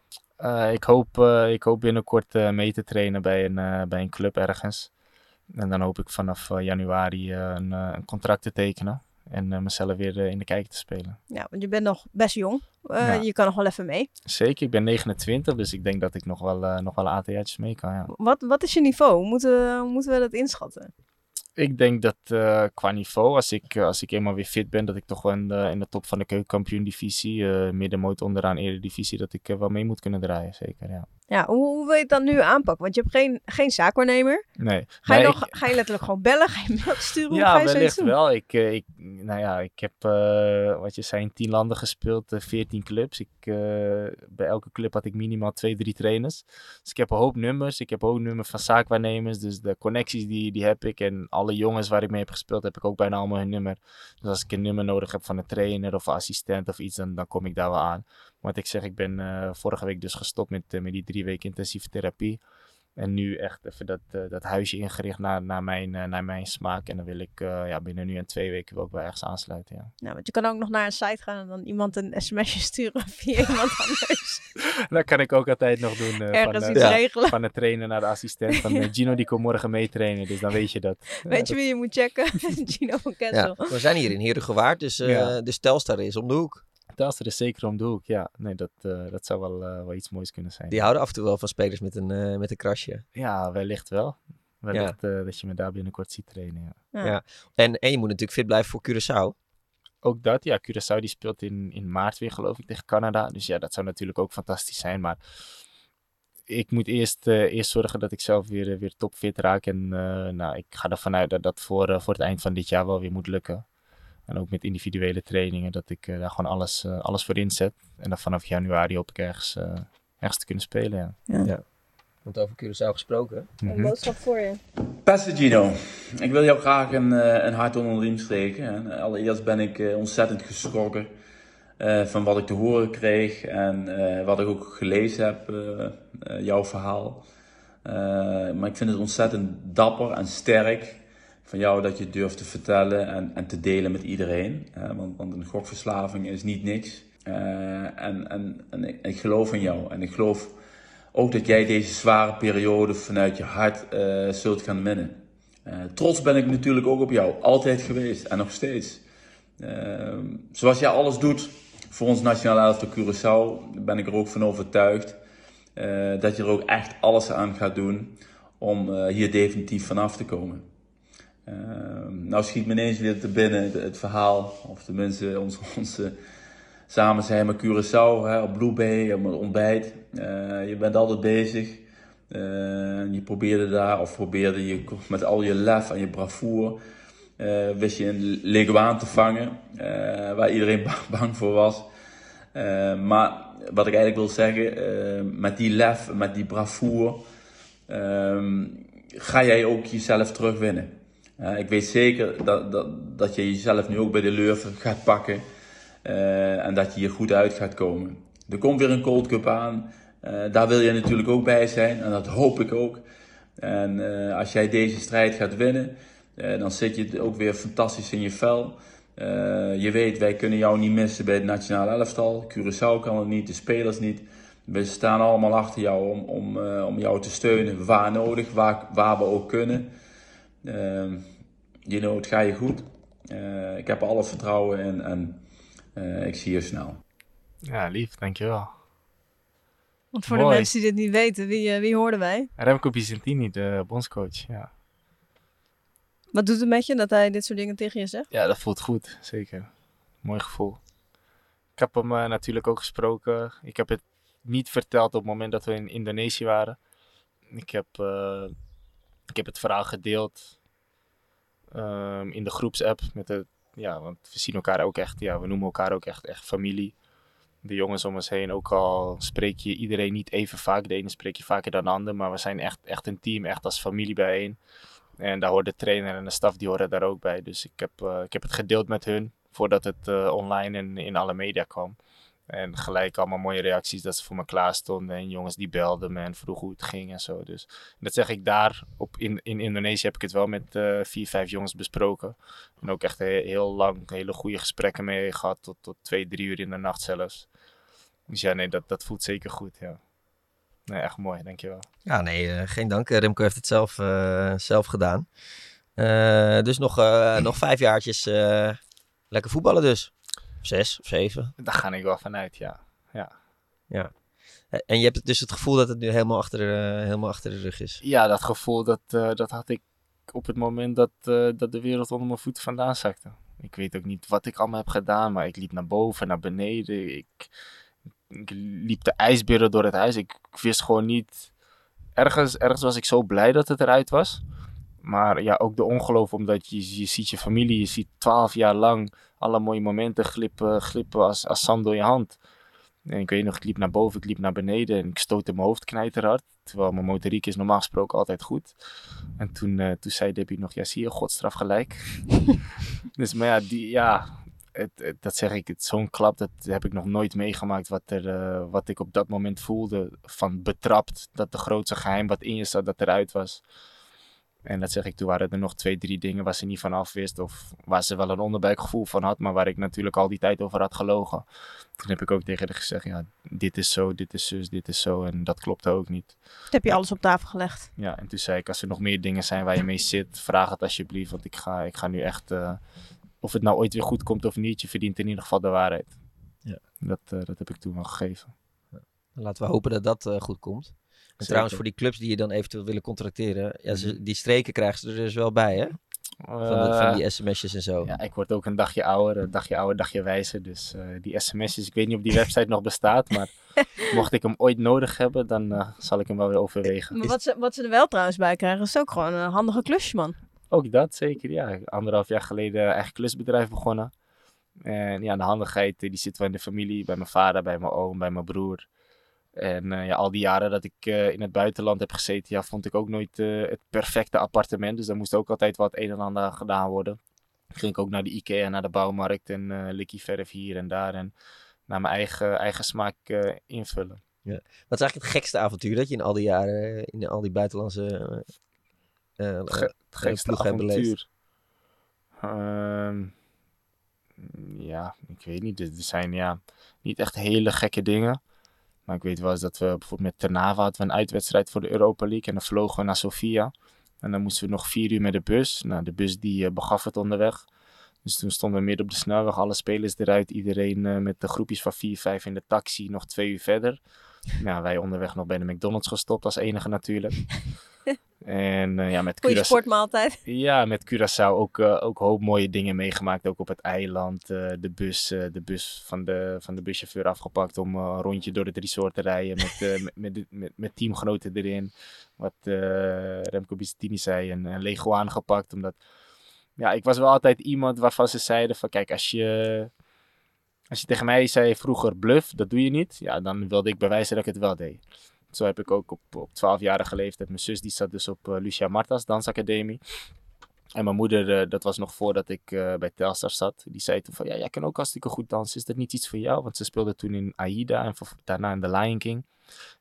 Ik, hoop, ik hoop binnenkort mee te trainen bij een, bij een club ergens. En dan hoop ik vanaf eh, januari eh, een, eh, een contract te tekenen. En mezelf weer in de kijker te spelen. Ja, want je bent nog best jong. Ja. Je kan nog wel even mee. Zeker, ik ben 29, dus ik denk dat ik nog wel, eh, nog wel een aantal jaartjes mee kan. Ja. Wat, wat is je niveau? Moeten, we- moeten we dat inschatten? Ik denk dat qua niveau, als ik, als ik eenmaal weer fit ben, dat ik toch wel in de, in de top van de keukenkampioen-divisie, middenmoot onderaan eredivisie, dat ik wel mee moet kunnen draaien. Zeker, ja. Ja, hoe, hoe wil je het dan nu aanpakken? Want je hebt geen, geen zaakwaarnemer. Nee. Ga je, nog, ik- ga je letterlijk gewoon bellen? Ga je mail sturen? Hoe ga Ja, je doen? wel. Ik, eh, ik, nou ja, ik heb, eh, wat je zei, in 10 landen gespeeld, eh, 14 clubs. Ik, bij elke club had ik minimaal twee, drie trainers. Dus ik heb een hoop nummers. Ik heb ook nummers van zaakwaarnemers. Dus de connecties die, die heb ik. En alle jongens waar ik mee heb gespeeld, heb ik ook bijna allemaal hun nummer. Dus als ik een nummer nodig heb van een trainer of assistent of iets, dan, dan kom ik daar wel aan. Want ik zeg, ik ben eh, vorige week dus gestopt met, eh, met die drie weken intensieve therapie. En nu echt even dat, eh, dat huisje ingericht naar, naar, mijn, eh, naar mijn smaak. En dan wil ik eh, ja, binnen nu en twee weken wel ook wel ergens aansluiten. Ja. Nou, want je kan ook nog naar een site gaan en dan iemand een sms'je sturen via iemand anders. Dat kan ik ook altijd nog doen. eh, Ergens van, iets Ja. regelen. van de trainer naar de assistent. Van Gino die komt morgen meetrainen, dus dan weet je dat. Weet je wie je moet checken? Gino van Kessel. Ja, we zijn hier in Herengewaard, dus eh Ja. de Telstar is om de hoek. Telstar is zeker om de hoek, ja. Nee, dat, eh, dat zou wel, eh, wel iets moois kunnen zijn. Die houden af en toe wel van spelers met een, eh, met een krasje. Ja, wellicht wel. wellicht eh, dat je me daar binnenkort ziet trainen. Ja. Ja. Ja. En, en je moet natuurlijk fit blijven voor Curaçao. Ook dat, ja, Curaçao die speelt in, in maart weer geloof ik tegen Canada. Dus ja, dat zou natuurlijk ook fantastisch zijn. Maar ik moet eerst, eh, eerst zorgen dat ik zelf weer, weer topfit raak. En eh, nou, ik ga ervan uit dat dat voor, voor het eind van dit jaar wel weer moet lukken. En ook met individuele trainingen, dat ik eh, daar gewoon alles, eh, alles voor inzet. En dan vanaf januari hoop ik ergens, eh, ergens te kunnen spelen, ja. Want over Curaçao gesproken. Mhm. boodschap voor je. Beste Gino, ik wil jou graag een, eh, een hart onder de riem steken. En allereerst ben ik eh, ontzettend geschrokken eh, van wat ik te horen kreeg en eh, wat ik ook gelezen heb, jouw verhaal. Eh, maar ik vind het ontzettend dapper en sterk van jou dat je durft te vertellen en, en te delen met iedereen. Want, want een gokverslaving is niet niks. Eh, en en, ik, geloof in jou en ik geloof ook dat jij deze zware periode vanuit je hart eh, zult gaan winnen. Eh, trots ben ik natuurlijk ook op jou, altijd geweest en nog steeds. Zoals jij alles doet voor ons nationale elftal Curaçao, ben ik er ook van overtuigd dat je er ook echt alles aan gaat doen om hier definitief vanaf te komen. Eh, nou schiet me ineens weer te binnen het, verhaal, of tenminste ons, onze samen zijn met Curaçao hè, op Blue Bay, op het ontbijt. Eh, je bent altijd bezig. Eh, je probeerde daar, of probeerde je met al je lef en je bravoure, eh, wist je een leguaan te vangen, waar iedereen bang, voor was. Maar wat ik eigenlijk wil zeggen, met die lef, met die bravoure, ehm, ga jij ook jezelf terugwinnen. Eh, ik weet zeker dat, dat, dat je jezelf nu ook bij de Lurven gaat pakken. eh, en dat je hier goed uit gaat komen. Er komt weer een Cold Cup aan. Eh, daar wil je natuurlijk ook bij zijn. En dat hoop ik ook. En als jij deze strijd gaat winnen, dan zit je ook weer fantastisch in je vel. Je weet, wij kunnen jou niet missen bij het nationale elftal. Curaçao kan het niet, de spelers niet. We staan allemaal achter jou om, om, om jou te steunen waar nodig, waar, waar we ook kunnen. Uh, you know, het gaat je goed. Eh, ik heb er alle vertrouwen in en eh, ik zie je snel. Ja, lief, dankjewel. Want voor Mooi. de mensen die dit niet weten, wie, eh, wie hoorden wij? Remco Bizantini, de bondscoach, ja. Wat doet het met je dat hij dit soort dingen tegen je zegt? Ja, dat voelt goed, zeker. Mooi gevoel. Ik heb hem eh, natuurlijk ook gesproken. Ik heb het niet verteld op het moment dat we in Indonesië waren. Ik heb, eh, ik heb het verhaal gedeeld ehm, in de groepsapp. Met de, ja, want we zien elkaar ook echt, ja, we noemen elkaar ook echt, echt familie. De jongens om ons heen, ook al spreek je iedereen niet even vaak. De ene spreek je vaker dan de ander, maar we zijn echt, echt een team, echt als familie bijeen. En daar hoort de trainer en de staf, die horen daar ook bij. Dus ik heb, eh, ik heb het gedeeld met hun voordat het eh, online en in alle media kwam. En gelijk allemaal mooie reacties dat ze voor me klaar stonden. En jongens die belden me en vroegen hoe het ging en zo. Dus dat zeg ik daar. Op in, in Indonesië heb ik het wel met eh, vier, vijf jongens besproken. En ook echt he- heel lang hele goede gesprekken mee gehad. Tot, tot twee, drie uur in de nacht zelfs. Dus ja, nee, dat, dat voelt zeker goed, ja. Nee, echt mooi, dankjewel. Ja, nee, eh, geen dank. Eh, Remco heeft het zelf, zelf gedaan. Dus nog, nog vijf jaartjes lekker voetballen dus. Zes of zeven. Daar ga ik wel vanuit, ja. Eh, En je hebt dus het gevoel dat het nu helemaal achter, helemaal achter de rug is. Ja, dat gevoel, dat, eh, dat had ik op het moment dat, eh, dat de wereld onder mijn voeten vandaan zakte. Ik weet ook niet wat ik allemaal heb gedaan, maar ik liep naar boven, naar beneden. Ik, ik liep de ijsberen door het huis. Ik, ik wist gewoon niet... Ergens, ergens was ik zo blij dat het eruit was. Maar ja, ook de ongeloof, omdat je, je ziet je familie, je ziet twaalf jaar lang alle mooie momenten glippen, glippen als, als zand door je hand. En ik weet nog, ik liep naar boven, ik liep naar beneden en ik stootte mijn hoofd knijterhard. Terwijl mijn motoriek is normaal gesproken altijd goed. En toen, eh, toen zei Debbie nog, ja zie je, godstraf gelijk. dus maar ja, die, ja het, het- dat zeg ik, zo'n klap, dat heb ik nog nooit meegemaakt. Wat, er, eh, wat ik op dat moment voelde, van betrapt. Dat de grootste geheim wat in je zat, dat eruit was. En dat zeg ik, toen waren er nog twee, drie dingen waar ze niet van af wist. Of waar ze wel een onderbuikgevoel van had, maar waar ik natuurlijk al die tijd over had gelogen. Toen heb ik ook tegen haar gezegd, ja, dit is zo, dit is zus, dit is zo. En dat klopte ook niet. Toen heb je alles op tafel gelegd. Ja, en toen zei ik, als er nog meer dingen zijn waar je mee zit, vraag het alsjeblieft. Want ik ga, ik ga nu echt, eh, of het nou ooit weer goed komt of niet, je verdient in ieder geval de waarheid. Ja. Dat, eh, dat heb ik toen wel gegeven. Laten we hopen dat dat eh, goed komt. En trouwens, voor die clubs die je dan eventueel willen contracteren, ja, ze, die streken krijgen ze er dus wel bij, hè? Van, de- van Eh, die sms'jes en zo. Ja, ik word ook een dagje ouder, een dagje ouder, dagje wijzer. Dus eh, die sms'jes, ik weet niet of die website nog bestaat, maar mocht ik hem ooit nodig hebben, dan eh, zal ik hem wel weer overwegen. Maar wat ze, wat ze er wel trouwens bij krijgen, is ook gewoon een handige klusje, man. Ook dat, zeker. Ja, anderhalf jaar geleden eigen klusbedrijf begonnen. En ja, de handigheid, die zit wel in de familie, bij mijn vader, bij mijn oom, bij mijn broer. En eh, ja, al die jaren dat ik eh, in het buitenland heb gezeten, ja, vond ik ook nooit eh, het perfecte appartement. Dus daar moest ook altijd wat een en ander gedaan worden. Ging ik ook naar de Ikea, naar de bouwmarkt en likkie verf hier en daar. En naar mijn eigen, eigen smaak invullen. Wat is eigenlijk het gekste avontuur dat je in al die jaren, in al die buitenlandse Het ge- het gekste avontuur. Ehm, ja, ik weet niet. Er zijn ja, niet echt hele gekke dingen. Maar ik weet wel eens dat we bijvoorbeeld met Ternava hadden we een uitwedstrijd voor de Europa League. En dan vlogen we naar Sofia. En dan moesten we nog vier uur met de bus. Nou, de bus die eh, begaf het onderweg. Dus toen stonden we midden op de snelweg, alle spelers eruit. Iedereen eh, met de groepjes van vier, vijf in de taxi, nog twee uur verder. Nou, wij onderweg nog bij de McDonald's gestopt als enige natuurlijk. en eh, ja, met Goeie Curaçao- sportmaaltijd. ja, met Curaçao ook, eh ook hoop mooie dingen meegemaakt. Ook op het eiland. eh, de, bus, de bus van de, van de buschauffeur afgepakt om een rondje door het resort te rijden. Met, met, met, met, met teamgenoten erin. Wat Remco Bissettini zei. En, en Lego aangepakt. Omdat ja, ik was wel altijd iemand waarvan ze zeiden van kijk, als je, als je tegen mij zei vroeger bluff, dat doe je niet. Ja, dan wilde ik bewijzen dat ik het wel deed. Zo heb ik ook op, op 12-jarige leeftijd. Mijn zus die zat dus op eh, Lucia Martas Dansacademie. En mijn moeder, eh, dat was nog voordat ik eh, bij Telstar zat. Die zei toen van, ja, jij kan ook hartstikke goed dansen. Is dat niet iets voor jou? Want ze speelde toen in Aida en daarna in The Lion King.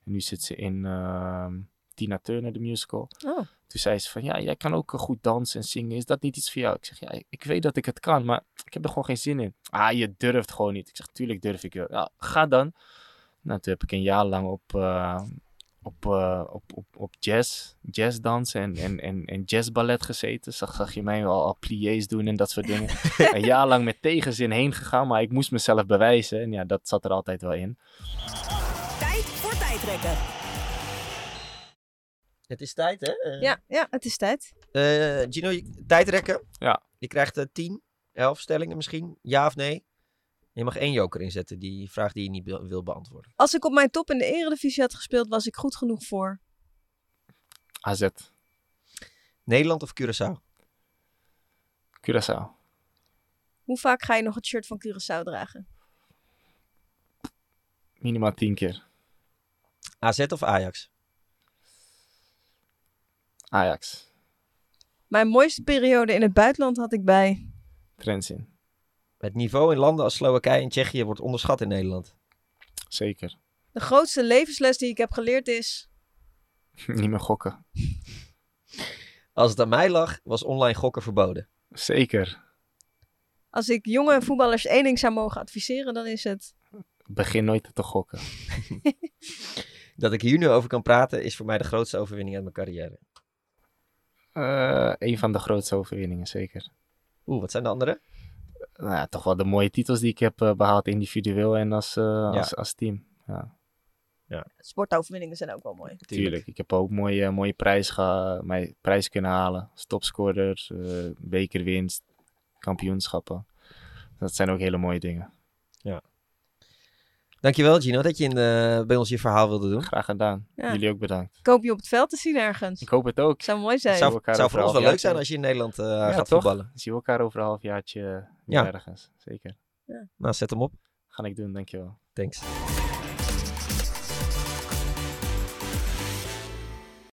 En nu zit ze in ehm, Tina Turner, de musical. Oh. Toen zei ze van, ja, jij kan ook eh, goed dansen en zingen. Is dat niet iets voor jou? Ik zeg, ja, ik- weet dat ik het kan, maar ik heb er gewoon geen zin in. Ah, je durft gewoon niet. Ik zeg, tuurlijk durf ik wel. Ja, ga dan. Nou, toen heb ik een jaar lang op, eh, op, eh, op, op, op jazz, jazzdansen en, en, en, en jazzballet gezeten. Zag, zag je mij wel al pliés doen en dat soort dingen. een jaar lang met tegenzin heen gegaan, maar ik moest mezelf bewijzen. En ja, dat zat er altijd wel in. Tijd voor tijdrekken. Het is tijd, hè? Eh, Ja, ja, het is tijd. eh, Gino, je, tijdrekken. Ja. Je krijgt eh 10, 11 stellingen misschien. Ja of nee? Je mag één joker inzetten, die vraag die je niet wil, wil beantwoorden. Als ik op mijn top in de Eredivisie had gespeeld, was ik goed genoeg voor. AZ, Nederland of Curaçao? Curaçao, Hoe vaak ga je nog het shirt van Curaçao dragen? minimaal tien keer. AZ of Ajax? Ajax, Mijn mooiste periode in het buitenland had ik bij. Trenzin, Het niveau in landen als Slowakije en Tsjechië wordt onderschat in Nederland. zeker. De grootste levensles die ik heb geleerd is. Niet meer gokken. Als het aan mij lag, was online gokken verboden. Zeker. Als ik jonge voetballers één ding zou mogen adviseren, dan is het. Begin nooit te gokken. Dat ik hier nu over kan praten, is voor mij de grootste overwinning uit mijn carrière. Eh een van de grootste overwinningen, zeker. Oeh, wat zijn de andere? Nou ja, toch wel de mooie titels die ik heb eh, behaald, individueel en als, eh, als, als team. Ja, Sportoverwinningen zijn ook wel mooi. tuurlijk. Ik heb ook mooie, mooie prijs, geha- mijn prijs kunnen halen. Stopscorer, eh bekerwinst, kampioenschappen. Dat zijn ook hele mooie dingen. Dankjewel Gino dat je in, eh, bij ons je verhaal wilde doen. Graag gedaan. Ja. Jullie ook bedankt. Ik hoop je op het veld te zien ergens. Ik hoop het ook. Zou mooi zijn. Zou elkaar zou voor ons wel leuk zijn als je in Nederland eh, Ja, gaat toch? voetballen. Zien we elkaar over een halfjaartje Ja. ja. ergens. Zeker. Nou, zet hem op. Ga ik doen, dankjewel. Thanks.